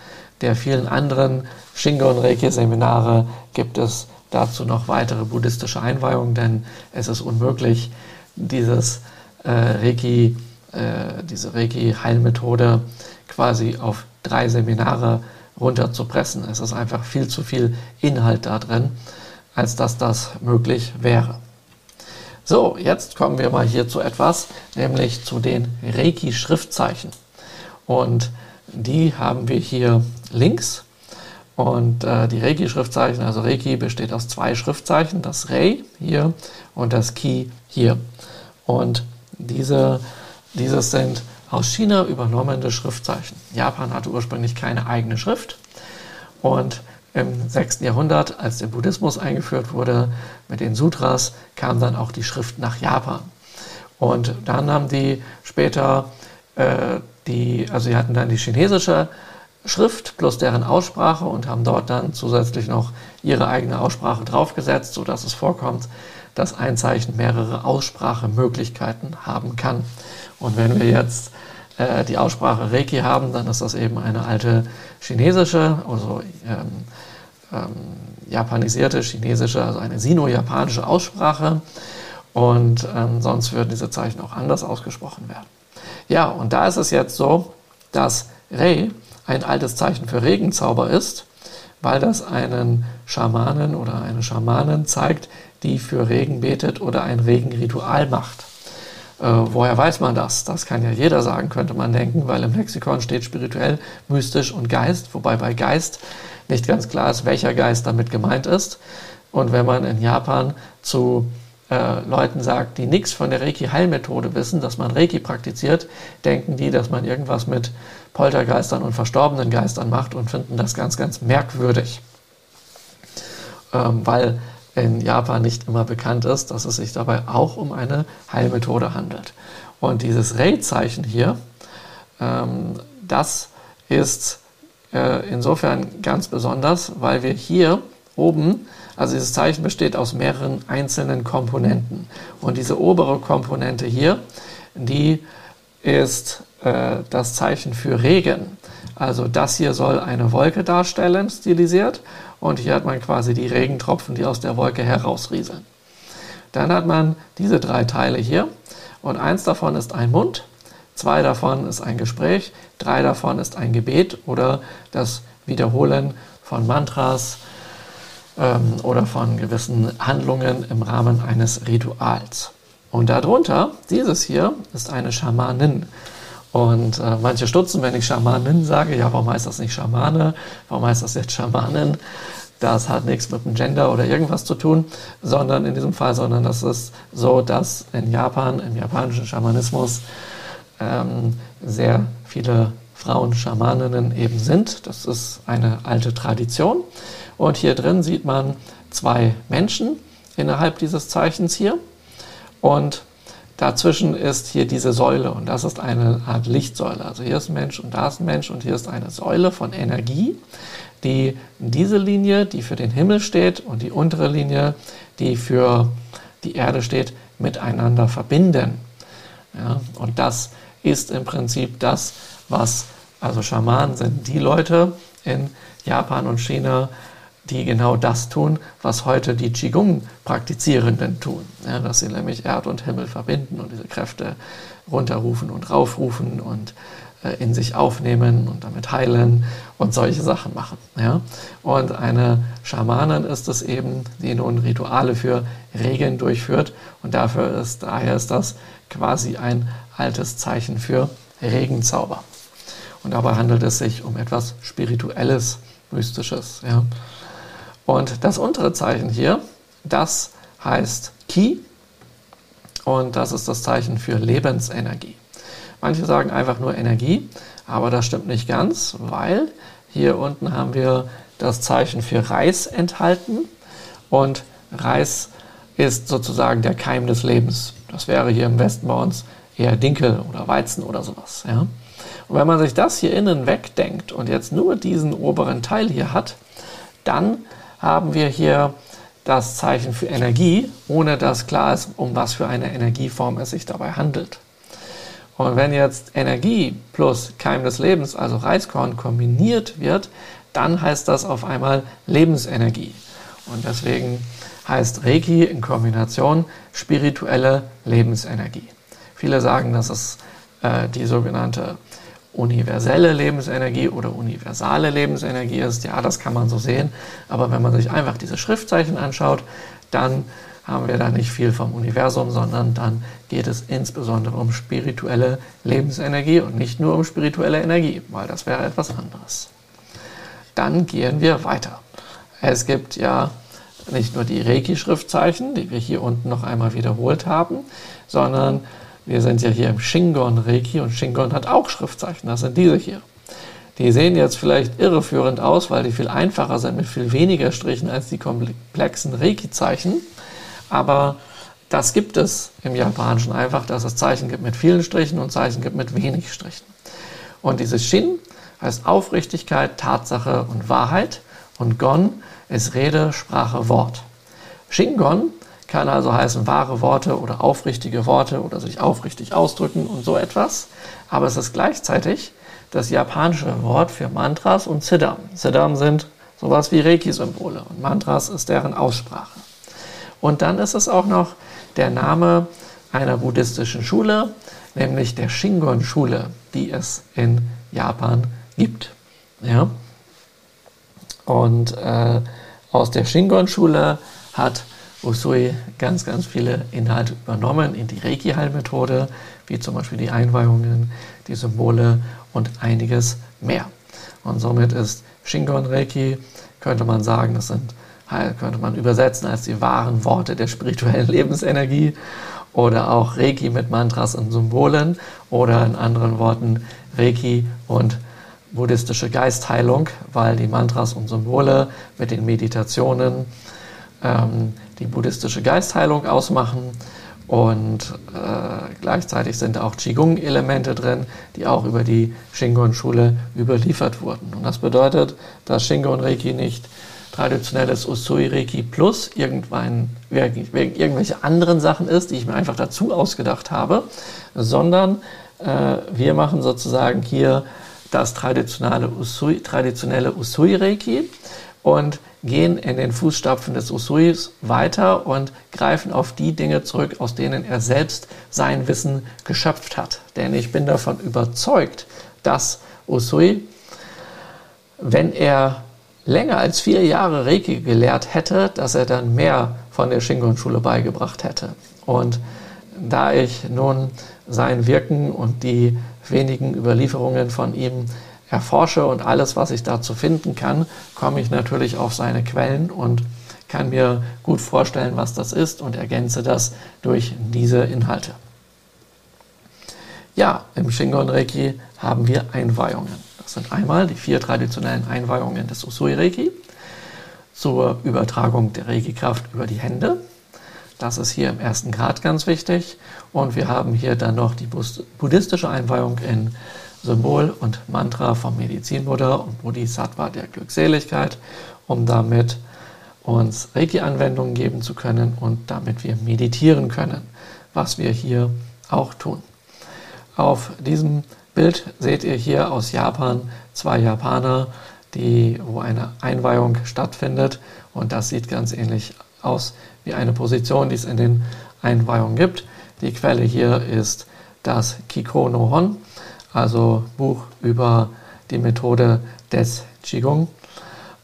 der vielen anderen Shingon Reiki Seminare gibt es dazu noch weitere buddhistische Einweihungen, denn es ist unmöglich, dieses äh, Reiki, äh, diese Reiki-Heilmethode quasi auf drei Seminare runterzupressen. Es ist einfach viel zu viel Inhalt da drin, als dass das möglich wäre. So, jetzt kommen wir mal hier zu etwas, nämlich zu den Reiki-Schriftzeichen. Und die haben wir hier links. Und äh, die Reiki-Schriftzeichen, also Reiki besteht aus zwei Schriftzeichen, das Rei hier und das Ki hier. Und diese, dieses sind aus China übernommene Schriftzeichen. Japan hatte ursprünglich keine eigene Schrift. Und im 6. Jahrhundert, als der Buddhismus eingeführt wurde mit den Sutras, kam dann auch die Schrift nach Japan. Und dann haben die später äh, die, also sie hatten dann die chinesische Schrift plus deren Aussprache und haben dort dann zusätzlich noch ihre eigene Aussprache draufgesetzt, sodass es vorkommt, dass ein Zeichen mehrere Aussprachemöglichkeiten haben kann. Und wenn wir jetzt äh, die Aussprache Reiki haben, dann ist das eben eine alte chinesische, also ähm, ähm, japanisierte chinesische, also eine sino-japanische Aussprache. Und ähm, sonst würden diese Zeichen auch anders ausgesprochen werden. Ja, und da ist es jetzt so, dass Rei ein altes Zeichen für Regenzauber ist, weil das einen Schamanen oder eine Schamanin zeigt, die für Regen betet oder ein Regenritual macht. Äh, woher weiß man das? Das kann ja jeder sagen, könnte man denken, weil im Lexikon steht spirituell, mystisch und Geist, wobei bei Geist nicht ganz klar ist, welcher Geist damit gemeint ist. Und wenn man in Japan zu äh, Leuten sagt, die nichts von der Reiki-Heilmethode wissen, dass man Reiki praktiziert, denken die, dass man irgendwas mit Poltergeistern und verstorbenen Geistern macht und finden das ganz, ganz merkwürdig. Ähm, weil in Japan nicht immer bekannt ist, dass es sich dabei auch um eine Heilmethode handelt. Und dieses Rei-Zeichen hier, ähm, das ist äh, insofern ganz besonders, weil wir hier oben also dieses Zeichen besteht aus mehreren einzelnen Komponenten. Und diese obere Komponente hier, die ist äh, das Zeichen für Regen. Also das hier soll eine Wolke darstellen, stilisiert. Und hier hat man quasi die Regentropfen, die aus der Wolke herausrieseln. Dann hat man diese drei Teile hier. Und eins davon ist ein Mund, zwei davon ist ein Gespräch, drei davon ist ein Gebet oder das Wiederholen von Mantras, ähm, oder von gewissen Handlungen im Rahmen eines Rituals. Und darunter, dieses hier, ist eine Schamanin. Und äh, manche stutzen, wenn ich Schamanin sage, ja, warum heißt das nicht Schamane? Warum heißt das jetzt Schamanin? Das hat nichts mit dem Gender oder irgendwas zu tun, sondern in diesem Fall, sondern das ist so, dass in Japan, im japanischen Schamanismus, ähm, sehr viele Frauen Schamaninnen eben sind. Das ist eine alte Tradition. Und hier drin sieht man zwei Menschen innerhalb dieses Zeichens hier. Und dazwischen ist hier diese Säule und das ist eine Art Lichtsäule. Also hier ist ein Mensch und da ist ein Mensch und hier ist eine Säule von Energie, die diese Linie, die für den Himmel steht und die untere Linie, die für die Erde steht, miteinander verbinden. Ja, und das ist im Prinzip das, was, also Schamanen sind die Leute in Japan und China, die genau das tun, was heute die Qigong-Praktizierenden tun. Ja, dass sie nämlich Erd und Himmel verbinden und diese Kräfte runterrufen und raufrufen und äh, in sich aufnehmen und damit heilen und solche Sachen machen. Ja? Und eine Schamanin ist es eben, die nun Rituale für Regeln durchführt und dafür ist, daher ist das quasi ein altes Zeichen für Regenzauber. Und dabei handelt es sich um etwas Spirituelles, Mystisches. Ja? Und das untere Zeichen hier, das heißt Ki und das ist das Zeichen für Lebensenergie. Manche sagen einfach nur Energie, aber das stimmt nicht ganz, weil hier unten haben wir das Zeichen für Reis enthalten und Reis ist sozusagen der Keim des Lebens. Das wäre hier im Westen bei uns eher Dinkel oder Weizen oder sowas. Ja? Und wenn man sich das hier innen wegdenkt und jetzt nur diesen oberen Teil hier hat, dann haben wir hier das Zeichen für Energie, ohne dass klar ist, um was für eine Energieform es sich dabei handelt. Und wenn jetzt Energie plus Keim des Lebens, also Reiskorn, kombiniert wird, dann heißt das auf einmal Lebensenergie. Und deswegen heißt Reiki in Kombination spirituelle Lebensenergie. Viele sagen, dass es äh, die sogenannte universelle Lebensenergie oder universale Lebensenergie ist. Ja, das kann man so sehen. Aber wenn man sich einfach diese Schriftzeichen anschaut, dann haben wir da nicht viel vom Universum, sondern dann geht es insbesondere um spirituelle Lebensenergie und nicht nur um spirituelle Energie, weil das wäre etwas anderes. Dann gehen wir weiter. Es gibt ja nicht nur die Reiki-Schriftzeichen, die wir hier unten noch einmal wiederholt haben, sondern wir sind ja hier im Shingon Reiki und Shingon hat auch Schriftzeichen. Das sind diese hier. Die sehen jetzt vielleicht irreführend aus, weil die viel einfacher sind mit viel weniger Strichen als die komplexen Reiki-Zeichen. Aber das gibt es im Japanischen einfach, dass es Zeichen gibt mit vielen Strichen und Zeichen gibt mit wenig Strichen. Und dieses Shin heißt Aufrichtigkeit, Tatsache und Wahrheit. Und Gon ist Rede, Sprache, Wort. Shingon kann also heißen wahre Worte oder aufrichtige Worte oder sich aufrichtig ausdrücken und so etwas. Aber es ist gleichzeitig das japanische Wort für Mantras und Siddham. Siddham sind sowas wie Reiki-Symbole und Mantras ist deren Aussprache. Und dann ist es auch noch der Name einer buddhistischen Schule, nämlich der Shingon-Schule, die es in Japan gibt. Ja? Und äh, aus der Shingon-Schule hat Usui ganz, ganz viele Inhalte übernommen in die Reiki-Heilmethode, wie zum Beispiel die Einweihungen, die Symbole und einiges mehr. Und somit ist Shingon Reiki, könnte man sagen, das sind könnte man übersetzen als die wahren Worte der spirituellen <laughs> Lebensenergie oder auch Reiki mit Mantras und Symbolen oder in anderen Worten Reiki und buddhistische Geistheilung, weil die Mantras und Symbole mit den Meditationen ähm, die buddhistische Geistheilung ausmachen und äh, gleichzeitig sind auch Qigong-Elemente drin, die auch über die Shingon-Schule überliefert wurden. Und das bedeutet, dass Shingon Reiki nicht traditionelles Usui Reiki plus irgendwann, irgendwelche anderen Sachen ist, die ich mir einfach dazu ausgedacht habe, sondern äh, wir machen sozusagen hier das traditionelle Usui, traditionelle Usui und gehen in den Fußstapfen des Usuis weiter und greifen auf die Dinge zurück, aus denen er selbst sein Wissen geschöpft hat. Denn ich bin davon überzeugt, dass Usui, wenn er länger als vier Jahre Reiki gelehrt hätte, dass er dann mehr von der Shingon-Schule beigebracht hätte. Und da ich nun sein Wirken und die wenigen Überlieferungen von ihm erforsche und alles, was ich dazu finden kann, komme ich natürlich auf seine Quellen und kann mir gut vorstellen, was das ist und ergänze das durch diese Inhalte. Ja, im Shingon Reiki haben wir Einweihungen. Das sind einmal die vier traditionellen Einweihungen des Usui Reiki zur Übertragung der Reiki-Kraft über die Hände. Das ist hier im ersten Grad ganz wichtig. Und wir haben hier dann noch die buddhistische Einweihung in Symbol und Mantra vom Medizinbuddha und Bodhisattva der Glückseligkeit, um damit uns Reiki-Anwendungen geben zu können und damit wir meditieren können, was wir hier auch tun. Auf diesem Bild seht ihr hier aus Japan zwei Japaner, die, wo eine Einweihung stattfindet. Und das sieht ganz ähnlich aus wie eine Position, die es in den Einweihungen gibt. Die Quelle hier ist das Kikono Hon, also Buch über die Methode des Qigong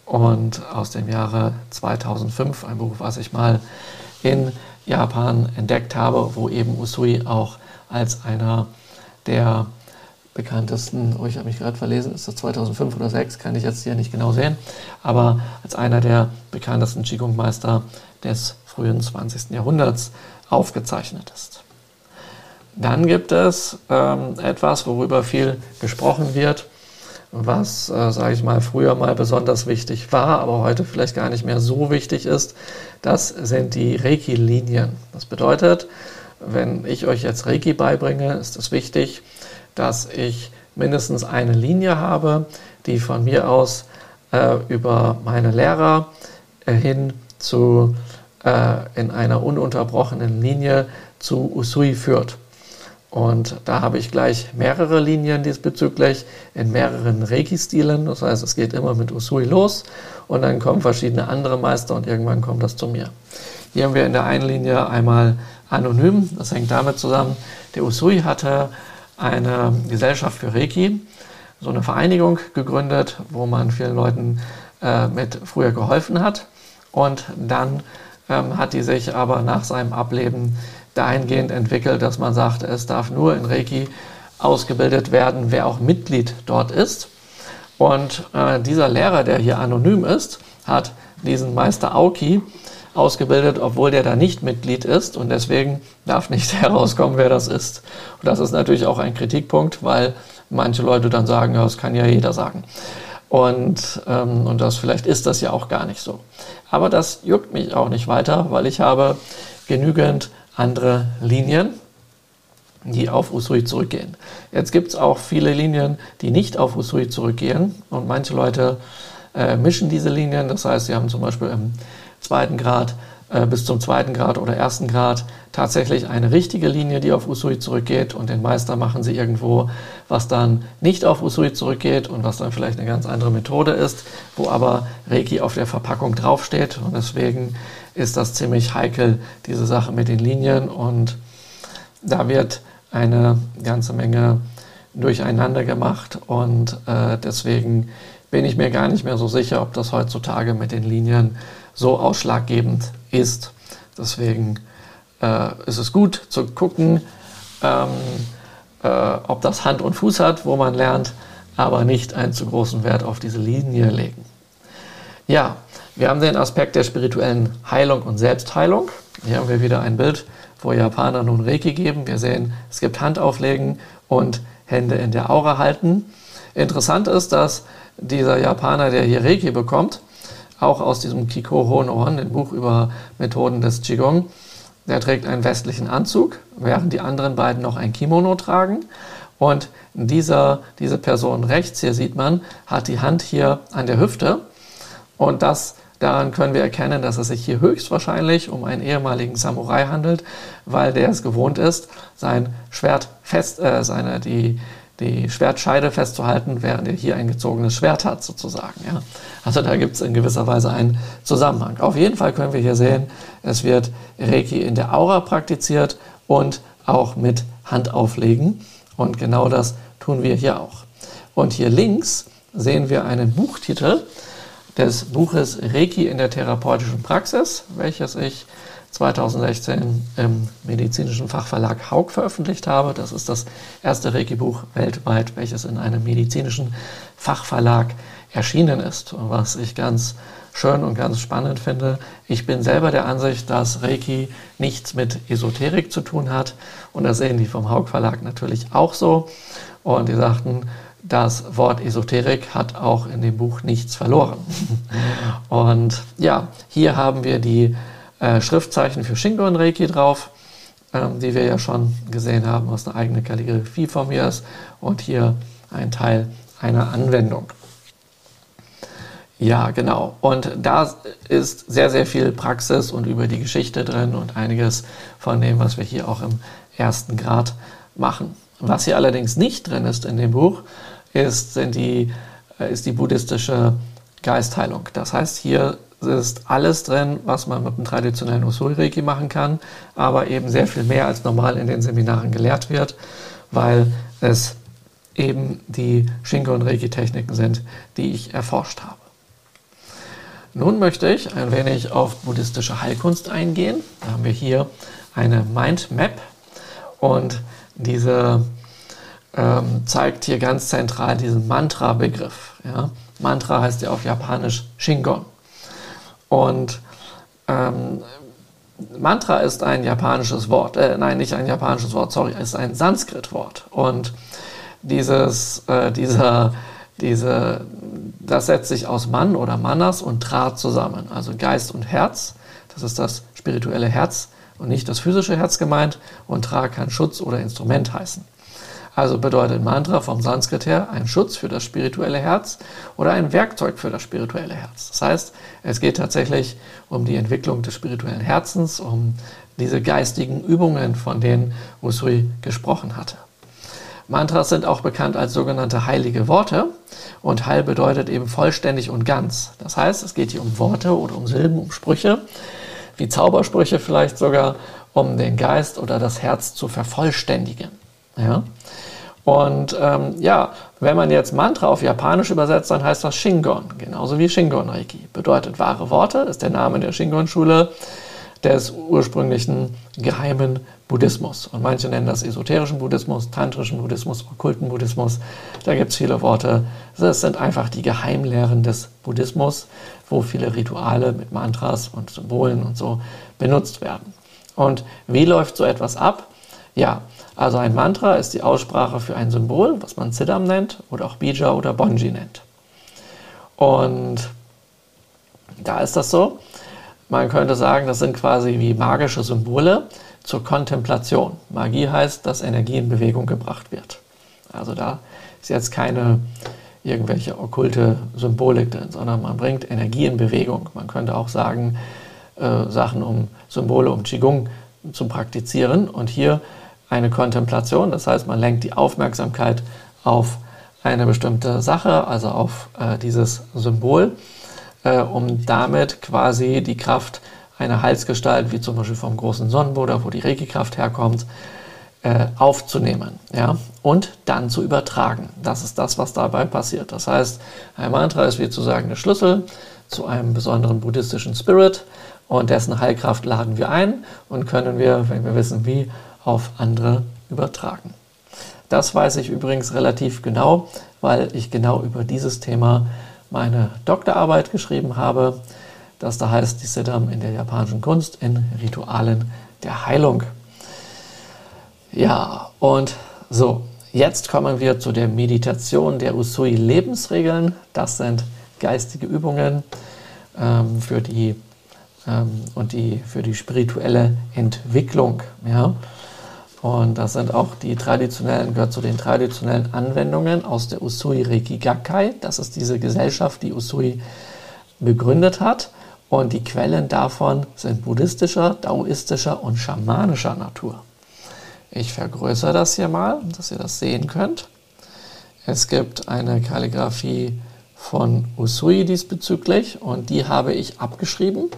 und aus dem Jahre 2005, ein Buch, was ich mal in Japan entdeckt habe, wo eben Usui auch als einer der bekanntesten, oh, ich habe mich gerade verlesen, ist das 2005 oder 2006, kann ich jetzt hier nicht genau sehen, aber als einer der bekanntesten Qigong-Meister des frühen 20. Jahrhunderts aufgezeichnet ist. Dann gibt es ähm, etwas, worüber viel gesprochen wird, was, äh, sage ich mal, früher mal besonders wichtig war, aber heute vielleicht gar nicht mehr so wichtig ist. Das sind die Reiki-Linien. Das bedeutet, wenn ich euch jetzt Reiki beibringe, ist es wichtig, dass ich mindestens eine Linie habe, die von mir aus äh, über meine Lehrer äh, hin zu äh, in einer ununterbrochenen Linie zu Usui führt. Und da habe ich gleich mehrere Linien diesbezüglich in mehreren Reiki-Stilen. Das heißt, es geht immer mit Usui los und dann kommen verschiedene andere Meister und irgendwann kommt das zu mir. Hier haben wir in der einen Linie einmal anonym. Das hängt damit zusammen, der Usui hatte eine Gesellschaft für Reiki, so eine Vereinigung gegründet, wo man vielen Leuten äh, mit früher geholfen hat. Und dann ähm, hat die sich aber nach seinem Ableben dahingehend entwickelt, dass man sagt, es darf nur in Reiki ausgebildet werden, wer auch Mitglied dort ist. Und äh, dieser Lehrer, der hier anonym ist, hat diesen Meister Aoki ausgebildet, obwohl der da nicht Mitglied ist und deswegen darf nicht <laughs> herauskommen, wer das ist. Und das ist natürlich auch ein Kritikpunkt, weil manche Leute dann sagen, ja, das kann ja jeder sagen. Und, ähm, und das vielleicht ist das ja auch gar nicht so. Aber das juckt mich auch nicht weiter, weil ich habe genügend andere Linien, die auf Usui zurückgehen. Jetzt gibt es auch viele Linien, die nicht auf Usui zurückgehen und manche Leute äh, mischen diese Linien. Das heißt, sie haben zum Beispiel im zweiten Grad äh, bis zum zweiten Grad oder ersten Grad tatsächlich eine richtige Linie, die auf Usui zurückgeht und den Meister machen sie irgendwo, was dann nicht auf Usui zurückgeht und was dann vielleicht eine ganz andere Methode ist, wo aber Reiki auf der Verpackung draufsteht und deswegen ist das ziemlich heikel, diese Sache mit den Linien und da wird eine ganze Menge durcheinander gemacht und äh, deswegen bin ich mir gar nicht mehr so sicher, ob das heutzutage mit den Linien so ausschlaggebend ist. Deswegen äh, ist es gut zu gucken, ähm, äh, ob das Hand und Fuß hat, wo man lernt, aber nicht einen zu großen Wert auf diese Linie legen. Ja, wir haben den Aspekt der spirituellen Heilung und Selbstheilung. Hier haben wir wieder ein Bild, wo Japaner nun Reiki geben. Wir sehen, es gibt Handauflegen und Hände in der Aura halten. Interessant ist, dass dieser Japaner, der hier Reiki bekommt, auch aus diesem Kiko Honohon, dem Buch über Methoden des Qigong. Der trägt einen westlichen Anzug, während die anderen beiden noch ein Kimono tragen. Und dieser, diese Person rechts, hier sieht man, hat die Hand hier an der Hüfte. Und das, daran können wir erkennen, dass es sich hier höchstwahrscheinlich um einen ehemaligen Samurai handelt, weil der es gewohnt ist, sein Schwert fest, äh, seine, die, die Schwertscheide festzuhalten, während er hier ein gezogenes Schwert hat, sozusagen. Ja. Also da gibt es in gewisser Weise einen Zusammenhang. Auf jeden Fall können wir hier sehen, es wird Reiki in der Aura praktiziert und auch mit Handauflegen. Und genau das tun wir hier auch. Und hier links sehen wir einen Buchtitel des Buches Reiki in der therapeutischen Praxis, welches ich 2016 im medizinischen Fachverlag Haug veröffentlicht habe. Das ist das erste Reiki-Buch weltweit, welches in einem medizinischen Fachverlag erschienen ist. Was ich ganz schön und ganz spannend finde, ich bin selber der Ansicht, dass Reiki nichts mit Esoterik zu tun hat. Und das sehen die vom Haug Verlag natürlich auch so. Und die sagten, das Wort Esoterik hat auch in dem Buch nichts verloren. <laughs> Und ja, hier haben wir die äh, Schriftzeichen für Shingo und Reiki drauf, ähm, die wir ja schon gesehen haben, was eine eigene Kalligrafie von mir ist. Und hier ein Teil einer Anwendung. Ja, genau. Und da ist sehr, sehr viel Praxis und über die Geschichte drin und einiges von dem, was wir hier auch im ersten Grad machen. Was hier allerdings nicht drin ist in dem Buch, ist, die äh, ist die buddhistische Geistheilung. Das heißt, hier ist alles drin, was man mit dem traditionellen Usui-Reiki machen kann, aber eben sehr viel mehr als normal in den Seminaren gelehrt wird, weil es eben die Shingo- und Reiki-Techniken sind, die ich erforscht habe. Nun möchte ich ein wenig auf buddhistische Heilkunst eingehen. Da haben wir hier eine Mindmap und diese ähm, zeigt hier ganz zentral diesen Mantra-Begriff. Ja? Mantra heißt ja auf Japanisch Shingon. Und ähm, Mantra ist ein japanisches Wort, äh, nein, nicht ein japanisches Wort, sorry, ist ein Sanskrit-Wort. Und dieses, äh, dieser, diese, das setzt sich aus Mann oder Manas und Tra zusammen, also Geist und Herz. Das ist das spirituelle Herz und nicht das physische Herz gemeint. Und Tra kann Schutz oder Instrument heißen. Also bedeutet Mantra vom Sanskrit her ein Schutz für das spirituelle Herz oder ein Werkzeug für das spirituelle Herz. Das heißt, es geht tatsächlich um die Entwicklung des spirituellen Herzens, um diese geistigen Übungen, von denen Usui gesprochen hatte. Mantras sind auch bekannt als sogenannte heilige Worte und heil bedeutet eben vollständig und ganz. Das heißt, es geht hier um Worte oder um Silben, um Sprüche, wie Zaubersprüche vielleicht sogar, um den Geist oder das Herz zu vervollständigen. Ja? Und ähm, ja, wenn man jetzt Mantra auf Japanisch übersetzt, dann heißt das Shingon, genauso wie Shingon Reiki. Bedeutet wahre Worte, ist der Name der Shingon-Schule des ursprünglichen geheimen Buddhismus. Und manche nennen das esoterischen Buddhismus, tantrischen Buddhismus, okkulten Buddhismus. Da gibt es viele Worte. Das sind einfach die Geheimlehren des Buddhismus, wo viele Rituale mit Mantras und Symbolen und so benutzt werden. Und wie läuft so etwas ab? Ja, also ein Mantra ist die Aussprache für ein Symbol, was man Siddham nennt oder auch Bija oder Bonji nennt. Und da ist das so. Man könnte sagen, das sind quasi wie magische Symbole, zur Kontemplation. Magie heißt, dass Energie in Bewegung gebracht wird. Also da ist jetzt keine irgendwelche okkulte Symbolik drin, sondern man bringt Energie in Bewegung. Man könnte auch sagen, äh, Sachen um Symbole, um Qigong zu praktizieren. Und hier eine Kontemplation, das heißt, man lenkt die Aufmerksamkeit auf eine bestimmte Sache, also auf äh, dieses Symbol, äh, um damit quasi die Kraft eine Heilsgestalt, wie zum Beispiel vom großen Sonnenbuddha, wo die Reiki-Kraft herkommt, äh, aufzunehmen ja? und dann zu übertragen. Das ist das, was dabei passiert. Das heißt, ein Mantra ist wie zu sagen der Schlüssel zu einem besonderen buddhistischen Spirit und dessen Heilkraft laden wir ein und können wir, wenn wir wissen wie, auf andere übertragen. Das weiß ich übrigens relativ genau, weil ich genau über dieses Thema meine Doktorarbeit geschrieben habe das da heißt die Siddham in der japanischen Kunst in Ritualen der Heilung. Ja, und so, jetzt kommen wir zu der Meditation der Usui Lebensregeln. Das sind geistige Übungen ähm, für die ähm, und die für die spirituelle Entwicklung. Ja. Und das sind auch die traditionellen, gehört zu den traditionellen Anwendungen aus der Usui Reiki Gakkai. Das ist diese Gesellschaft, die Usui begründet hat. Und die Quellen davon sind buddhistischer, daoistischer und schamanischer Natur. Ich vergrößere das hier mal, dass ihr das sehen könnt. Es gibt eine Kalligraphie von Usui diesbezüglich und die habe ich abgeschrieben.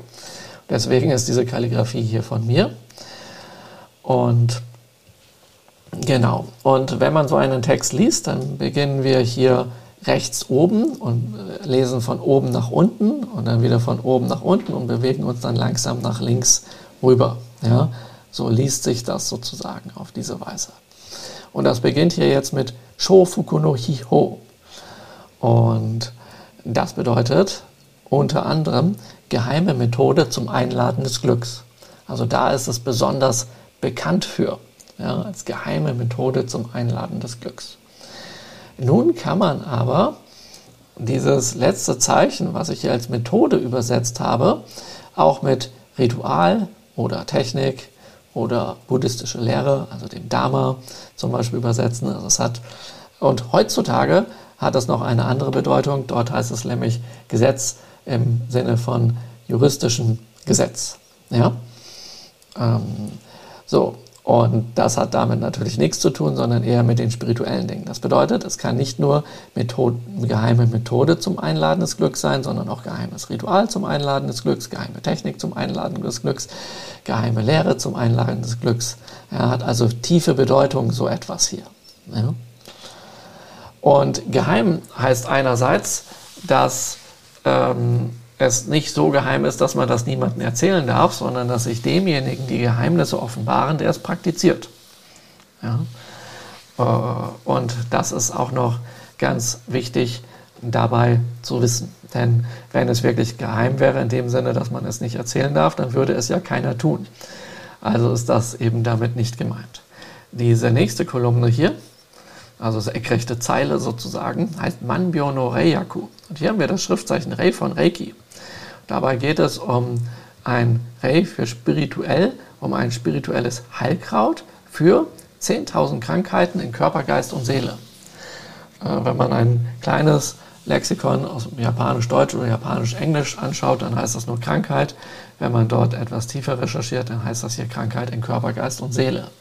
Deswegen ist diese Kalligraphie hier von mir. Und genau, und wenn man so einen Text liest, dann beginnen wir hier rechts oben und äh, lesen von oben nach unten und dann wieder von oben nach unten und bewegen uns dann langsam nach links rüber. Ja? So liest sich das sozusagen auf diese Weise. Und das beginnt hier jetzt mit Shofuku no Hiho. Und das bedeutet unter anderem geheime Methode zum Einladen des Glücks. Also da ist es besonders bekannt für, ja, als geheime Methode zum Einladen des Glücks. Nun kann man aber dieses letzte Zeichen, was ich hier als Methode übersetzt habe, auch mit Ritual oder Technik oder buddhistische Lehre, also dem Dharma zum Beispiel übersetzen. Also es hat, und heutzutage hat es noch eine andere Bedeutung. Dort heißt es nämlich Gesetz im Sinne von juristischem Gesetz. Ja? Ähm, so, Und das hat damit natürlich nichts zu tun, sondern eher mit den spirituellen Dingen. Das bedeutet, es kann nicht nur Methode, geheime Methode zum Einladen des Glücks sein, sondern auch geheimes Ritual zum Einladen des Glücks, geheime Technik zum Einladen des Glücks, geheime Lehre zum Einladen des Glücks. Er hat also tiefe Bedeutung, so etwas hier. Ja. Und geheim heißt einerseits, dass ähm, es nicht so geheim ist, dass man das niemandem erzählen darf, sondern dass sich demjenigen die Geheimnisse offenbaren, der es praktiziert. Ja? Äh, und das ist auch noch ganz wichtig dabei zu wissen. Denn wenn es wirklich geheim wäre, in dem Sinne, dass man es nicht erzählen darf, dann würde es ja keiner tun. Also ist das eben damit nicht gemeint. Diese nächste Kolumne hier, also senkrechte Zeile sozusagen, heißt Manbyo no Reiyaku. Und hier haben wir das Schriftzeichen Rei von Reiki. Dabei geht es um ein Rei für spirituell, um ein spirituelles Heilkraut für 10.000 Krankheiten in Körper, Geist und Seele. Äh, wenn man ein kleines Lexikon aus Japanisch-Deutsch oder Japanisch-Englisch anschaut, dann heißt das nur Krankheit. Wenn man dort etwas tiefer recherchiert, dann heißt das hier Krankheit in Körper, Geist und Seele.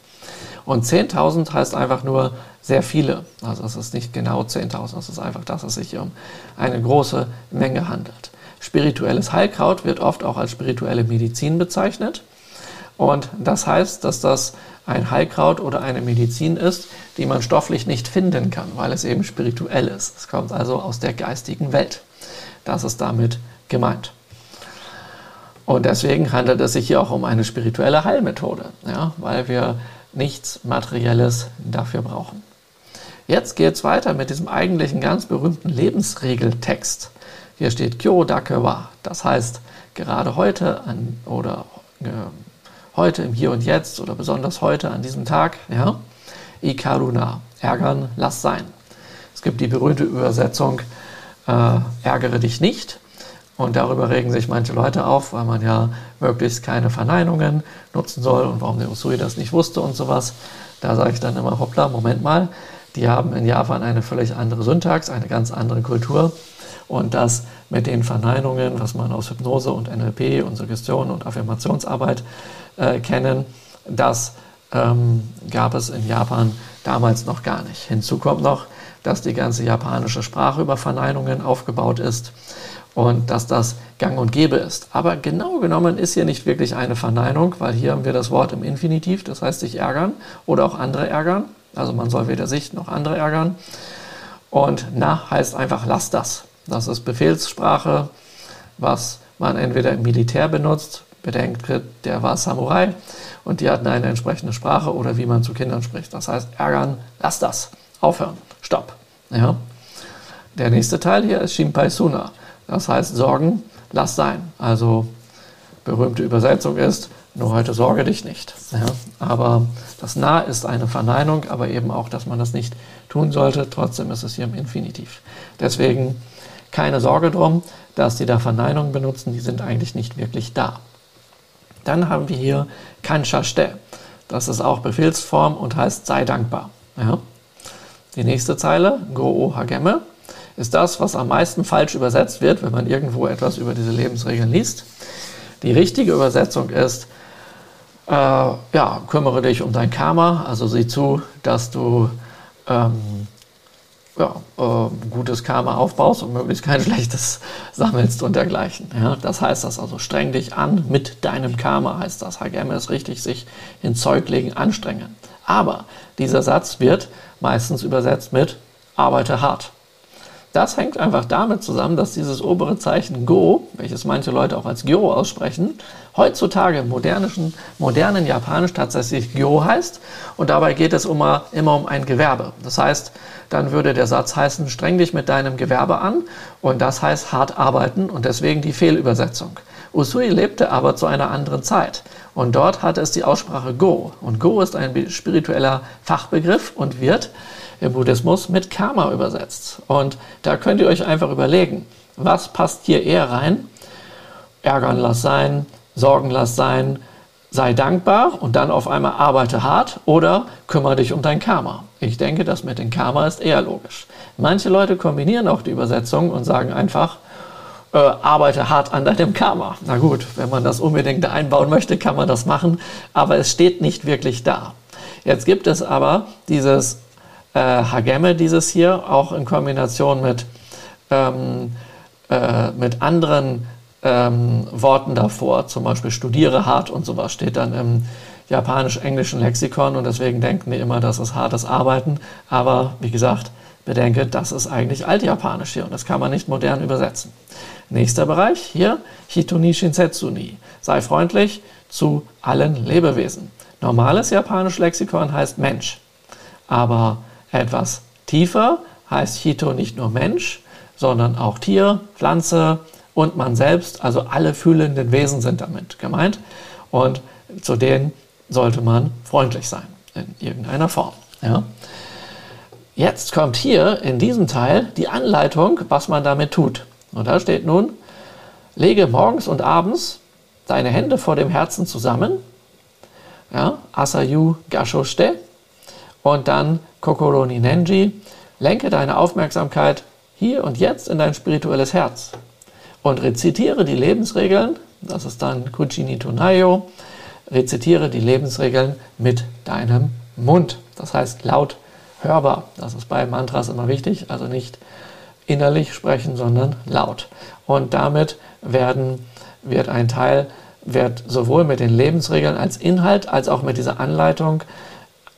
Und 10.000 heißt einfach nur sehr viele. Also es ist nicht genau 10.000, es ist einfach, dass es sich hier um eine große Menge handelt. Spirituelles Heilkraut wird oft auch als spirituelle Medizin bezeichnet. Und das heißt, dass das ein Heilkraut oder eine Medizin ist, die man stofflich nicht finden kann, weil es eben spirituell ist. Es kommt also aus der geistigen Welt. Das ist damit gemeint. Und deswegen handelt es sich hier auch um eine spirituelle Heilmethode, ja, weil wir nichts Materielles dafür brauchen. Jetzt geht es weiter mit diesem eigentlichen ganz berühmten Lebensregeltext. Hier steht Kyo Dake wa. Das heißt, gerade heute an, oder äh, heute im Hier und Jetzt oder besonders heute an diesem Tag, ja, Ikaruna, ärgern, lass sein. Es gibt die berühmte Übersetzung, äh, ärgere dich nicht. Und darüber regen sich manche Leute auf, weil man ja möglichst keine Verneinungen nutzen soll und warum der Usui das nicht wusste und sowas. Da sage ich dann immer, hoppla, Moment mal, die haben in Japan eine völlig andere Syntax, eine ganz andere Kultur. Und das mit den Verneinungen, was man aus Hypnose und NLP und Suggestion und Affirmationsarbeit äh, kennen, das ähm, gab es in Japan damals noch gar nicht. Hinzu kommt noch, dass die ganze japanische Sprache über Verneinungen aufgebaut ist und dass das gang und gäbe ist. Aber genau genommen ist hier nicht wirklich eine Verneinung, weil hier haben wir das Wort im Infinitiv, das heißt sich ärgern oder auch andere ärgern. Also man soll weder sich noch andere ärgern. Und na heißt einfach lass das. Das ist Befehlssprache, was man entweder im Militär benutzt, bedenkt, der war Samurai und die hatten eine entsprechende Sprache oder wie man zu Kindern spricht. Das heißt, ärgern, lass das, aufhören, stopp. Ja. Der nächste Teil hier ist Shinpai Suna. Das heißt, Sorgen, lass sein. Also berühmte Übersetzung ist, nur heute sorge dich nicht. Ja. Aber das Na ist eine Verneinung, aber eben auch, dass man das nicht tun sollte. Trotzdem ist es hier im Infinitiv. Deswegen keine Sorge drum, dass die da Verneinungen benutzen, die sind eigentlich nicht wirklich da. Dann haben wir hier Kanchaste. Das ist auch Befehlsform und heißt sei dankbar. Ja. Die nächste Zeile, Go Hageme, ist das, was am meisten falsch übersetzt wird, wenn man irgendwo etwas über diese Lebensregeln liest. Die richtige Übersetzung ist, äh, ja, kümmere dich um dein Karma, also sieh zu, dass du ähm, ja, äh, gutes Karma aufbaust und möglichst kein <laughs> schlechtes sammelst und dergleichen. Ja, das heißt das also, streng dich an mit deinem Karma, heißt das. HGM ist richtig, sich in Zeug legen, anstrengen. Aber dieser Satz wird meistens übersetzt mit arbeite hart. Das hängt einfach damit zusammen, dass dieses obere Zeichen Go, welches manche Leute auch als Gyo aussprechen, heutzutage im modernischen, modernen Japanisch tatsächlich Gyo heißt. Und dabei geht es immer, immer um ein Gewerbe. Das heißt, dann würde der Satz heißen, streng dich mit deinem Gewerbe an. Und das heißt hart arbeiten und deswegen die Fehlübersetzung. Usui lebte aber zu einer anderen Zeit. Und dort hatte es die Aussprache Go. Und Go ist ein spiritueller Fachbegriff und wird im Buddhismus mit Karma übersetzt. Und da könnt ihr euch einfach überlegen, was passt hier eher rein? Ärgern lass sein, Sorgen lass sein, sei dankbar und dann auf einmal arbeite hart oder kümmere dich um dein Karma. Ich denke, das mit dem Karma ist eher logisch. Manche Leute kombinieren auch die Übersetzung und sagen einfach, äh, arbeite hart an deinem Karma. Na gut, wenn man das unbedingt einbauen möchte, kann man das machen, aber es steht nicht wirklich da. Jetzt gibt es aber dieses äh, Hagemme, dieses hier, auch in Kombination mit, ähm, äh, mit anderen ähm, Worten davor, zum Beispiel studiere hart und sowas steht dann im japanisch-englischen Lexikon und deswegen denken die immer, das ist hartes Arbeiten. Aber wie gesagt, bedenke, das ist eigentlich altjapanisch hier und das kann man nicht modern übersetzen. Nächster Bereich hier, Hitoni Shinsetsu. Sei freundlich zu allen Lebewesen. Normales japanisch Lexikon heißt Mensch, aber etwas tiefer heißt Hito nicht nur Mensch, sondern auch Tier, Pflanze und man selbst, also alle fühlenden Wesen sind damit gemeint. Und zu denen sollte man freundlich sein, in irgendeiner Form. Ja. Jetzt kommt hier in diesem Teil die Anleitung, was man damit tut. Und da steht nun, lege morgens und abends deine Hände vor dem Herzen zusammen, ja, Asayu Gashoshite, und dann Kokoro ni Nenji, lenke deine Aufmerksamkeit hier und jetzt in dein spirituelles Herz und rezitiere die Lebensregeln, das ist dann Kuchini Tonayo, rezitiere die Lebensregeln mit deinem Mund. Das heißt laut hörbar. Das ist bei Mantras immer wichtig, also nicht innerlich sprechen, sondern laut. Und damit werden, wird ein Teil, wird sowohl mit den Lebensregeln als Inhalt als auch mit dieser Anleitung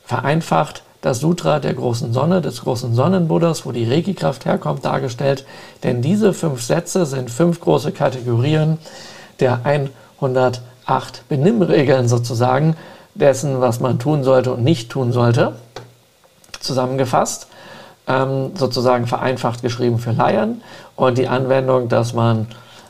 vereinfacht das Sutra der großen Sonne, des großen Sonnenbuddhas, wo die Reiki-Kraft herkommt, dargestellt. Denn diese fünf Sätze sind fünf große Kategorien der 108 Benimmregeln sozusagen, dessen, was man tun sollte und nicht tun sollte, zusammengefasst, ähm, sozusagen vereinfacht geschrieben für Laien. Und die Anwendung, dass man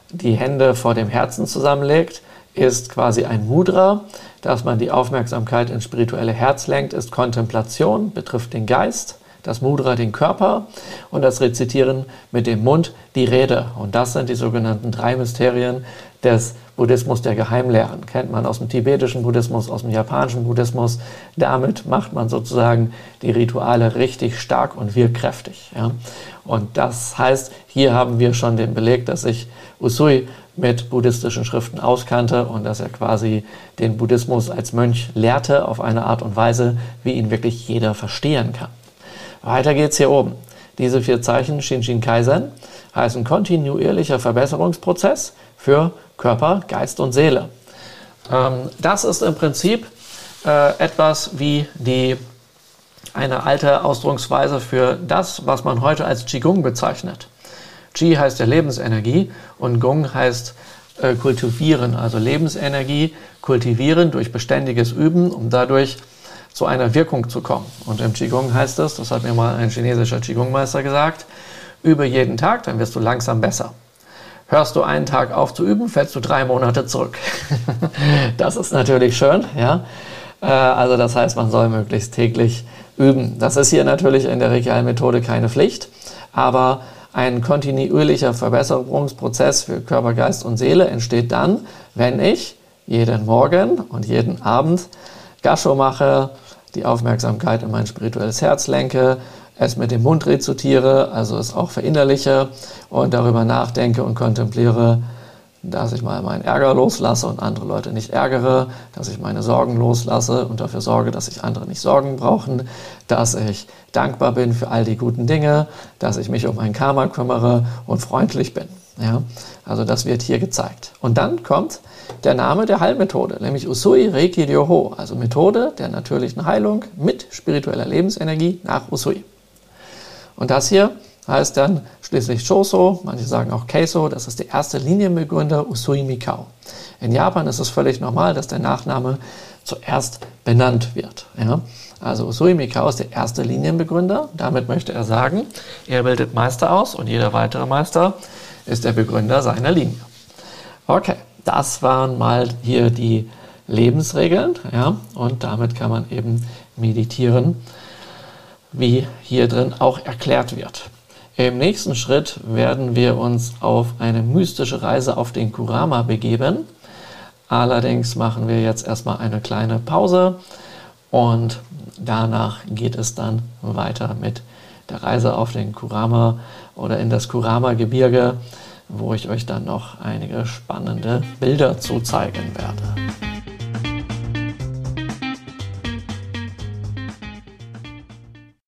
die Hände vor dem Herzen zusammenlegt, ist quasi ein Mudra, dass man die Aufmerksamkeit ins spirituelle Herz lenkt, ist Kontemplation, betrifft den Geist, das Mudra den Körper und das Rezitieren mit dem Mund die Rede. Und das sind die sogenannten drei Mysterien des Buddhismus der Geheimlehren. Kennt man aus dem tibetischen Buddhismus, aus dem japanischen Buddhismus. Damit macht man sozusagen die Rituale richtig stark und wirkkräftig. Ja. Und das heißt, hier haben wir schon den Beleg, dass sich Usui mit buddhistischen Schriften auskannte und dass er quasi den Buddhismus als Mönch lehrte auf eine Art und Weise, wie ihn wirklich jeder verstehen kann. Weiter geht's hier oben. Diese vier Zeichen Shinshin Kaizen heißen kontinuierlicher Verbesserungsprozess für Körper, Geist und Seele. Ähm, das ist im Prinzip äh, etwas wie die, eine alte Ausdrucksweise für das, was man heute als Qigong bezeichnet. Qi heißt ja Lebensenergie und Gong heißt äh, kultivieren, also Lebensenergie kultivieren durch beständiges Üben, um dadurch zu einer Wirkung zu kommen. Und im Qigong heißt es, das hat mir mal ein chinesischer Qigong-Meister gesagt, übe jeden Tag, dann wirst du langsam besser. Hörst du einen Tag auf zu üben, fällst du drei Monate zurück. <laughs> das ist natürlich schön, ja. Äh, also das heißt, man soll möglichst täglich üben. Das ist hier natürlich in der Regial-Methode keine Pflicht, aber ein kontinuierlicher Verbesserungsprozess für Körper, Geist und Seele entsteht dann, wenn ich jeden Morgen und jeden Abend Gasho mache, die Aufmerksamkeit in mein spirituelles Herz lenke, es mit dem Mund rezitiere, also es auch verinnerliche und darüber nachdenke und kontempliere, dass ich mal meinen Ärger loslasse und andere Leute nicht ärgere, dass ich meine Sorgen loslasse und dafür sorge, dass sich andere nicht Sorgen brauchen, dass ich dankbar bin für all die guten Dinge, dass ich mich um mein Karma kümmere und freundlich bin. Ja, also das wird hier gezeigt. Und dann kommt der Name der Heilmethode, nämlich Usui Reiki Ryoho, also Methode der natürlichen Heilung mit spiritueller Lebensenergie nach Usui. Und das hier heißt dann schließlich Choso, manche sagen auch Keiso, das ist der erste Linienbegründer Usui Mikao. In Japan ist es völlig normal, dass der Nachname zuerst benannt wird. Ja? Also Usui Mikao ist der erste Linienbegründer. Damit möchte er sagen, er bildet Meister aus und jeder weitere Meister ist der Begründer seiner Linie. Okay, das waren mal hier die Lebensregeln. Ja? Und damit kann man eben meditieren, wie hier drin auch erklärt wird. Im nächsten Schritt werden wir uns auf eine mystische Reise auf den Kurama begeben. Allerdings machen wir jetzt erstmal eine kleine Pause und danach geht es dann weiter mit der Reise auf den Kurama oder in das Kurama-Gebirge. wo ich euch dann noch einige spannende Bilder zu zeigen werde.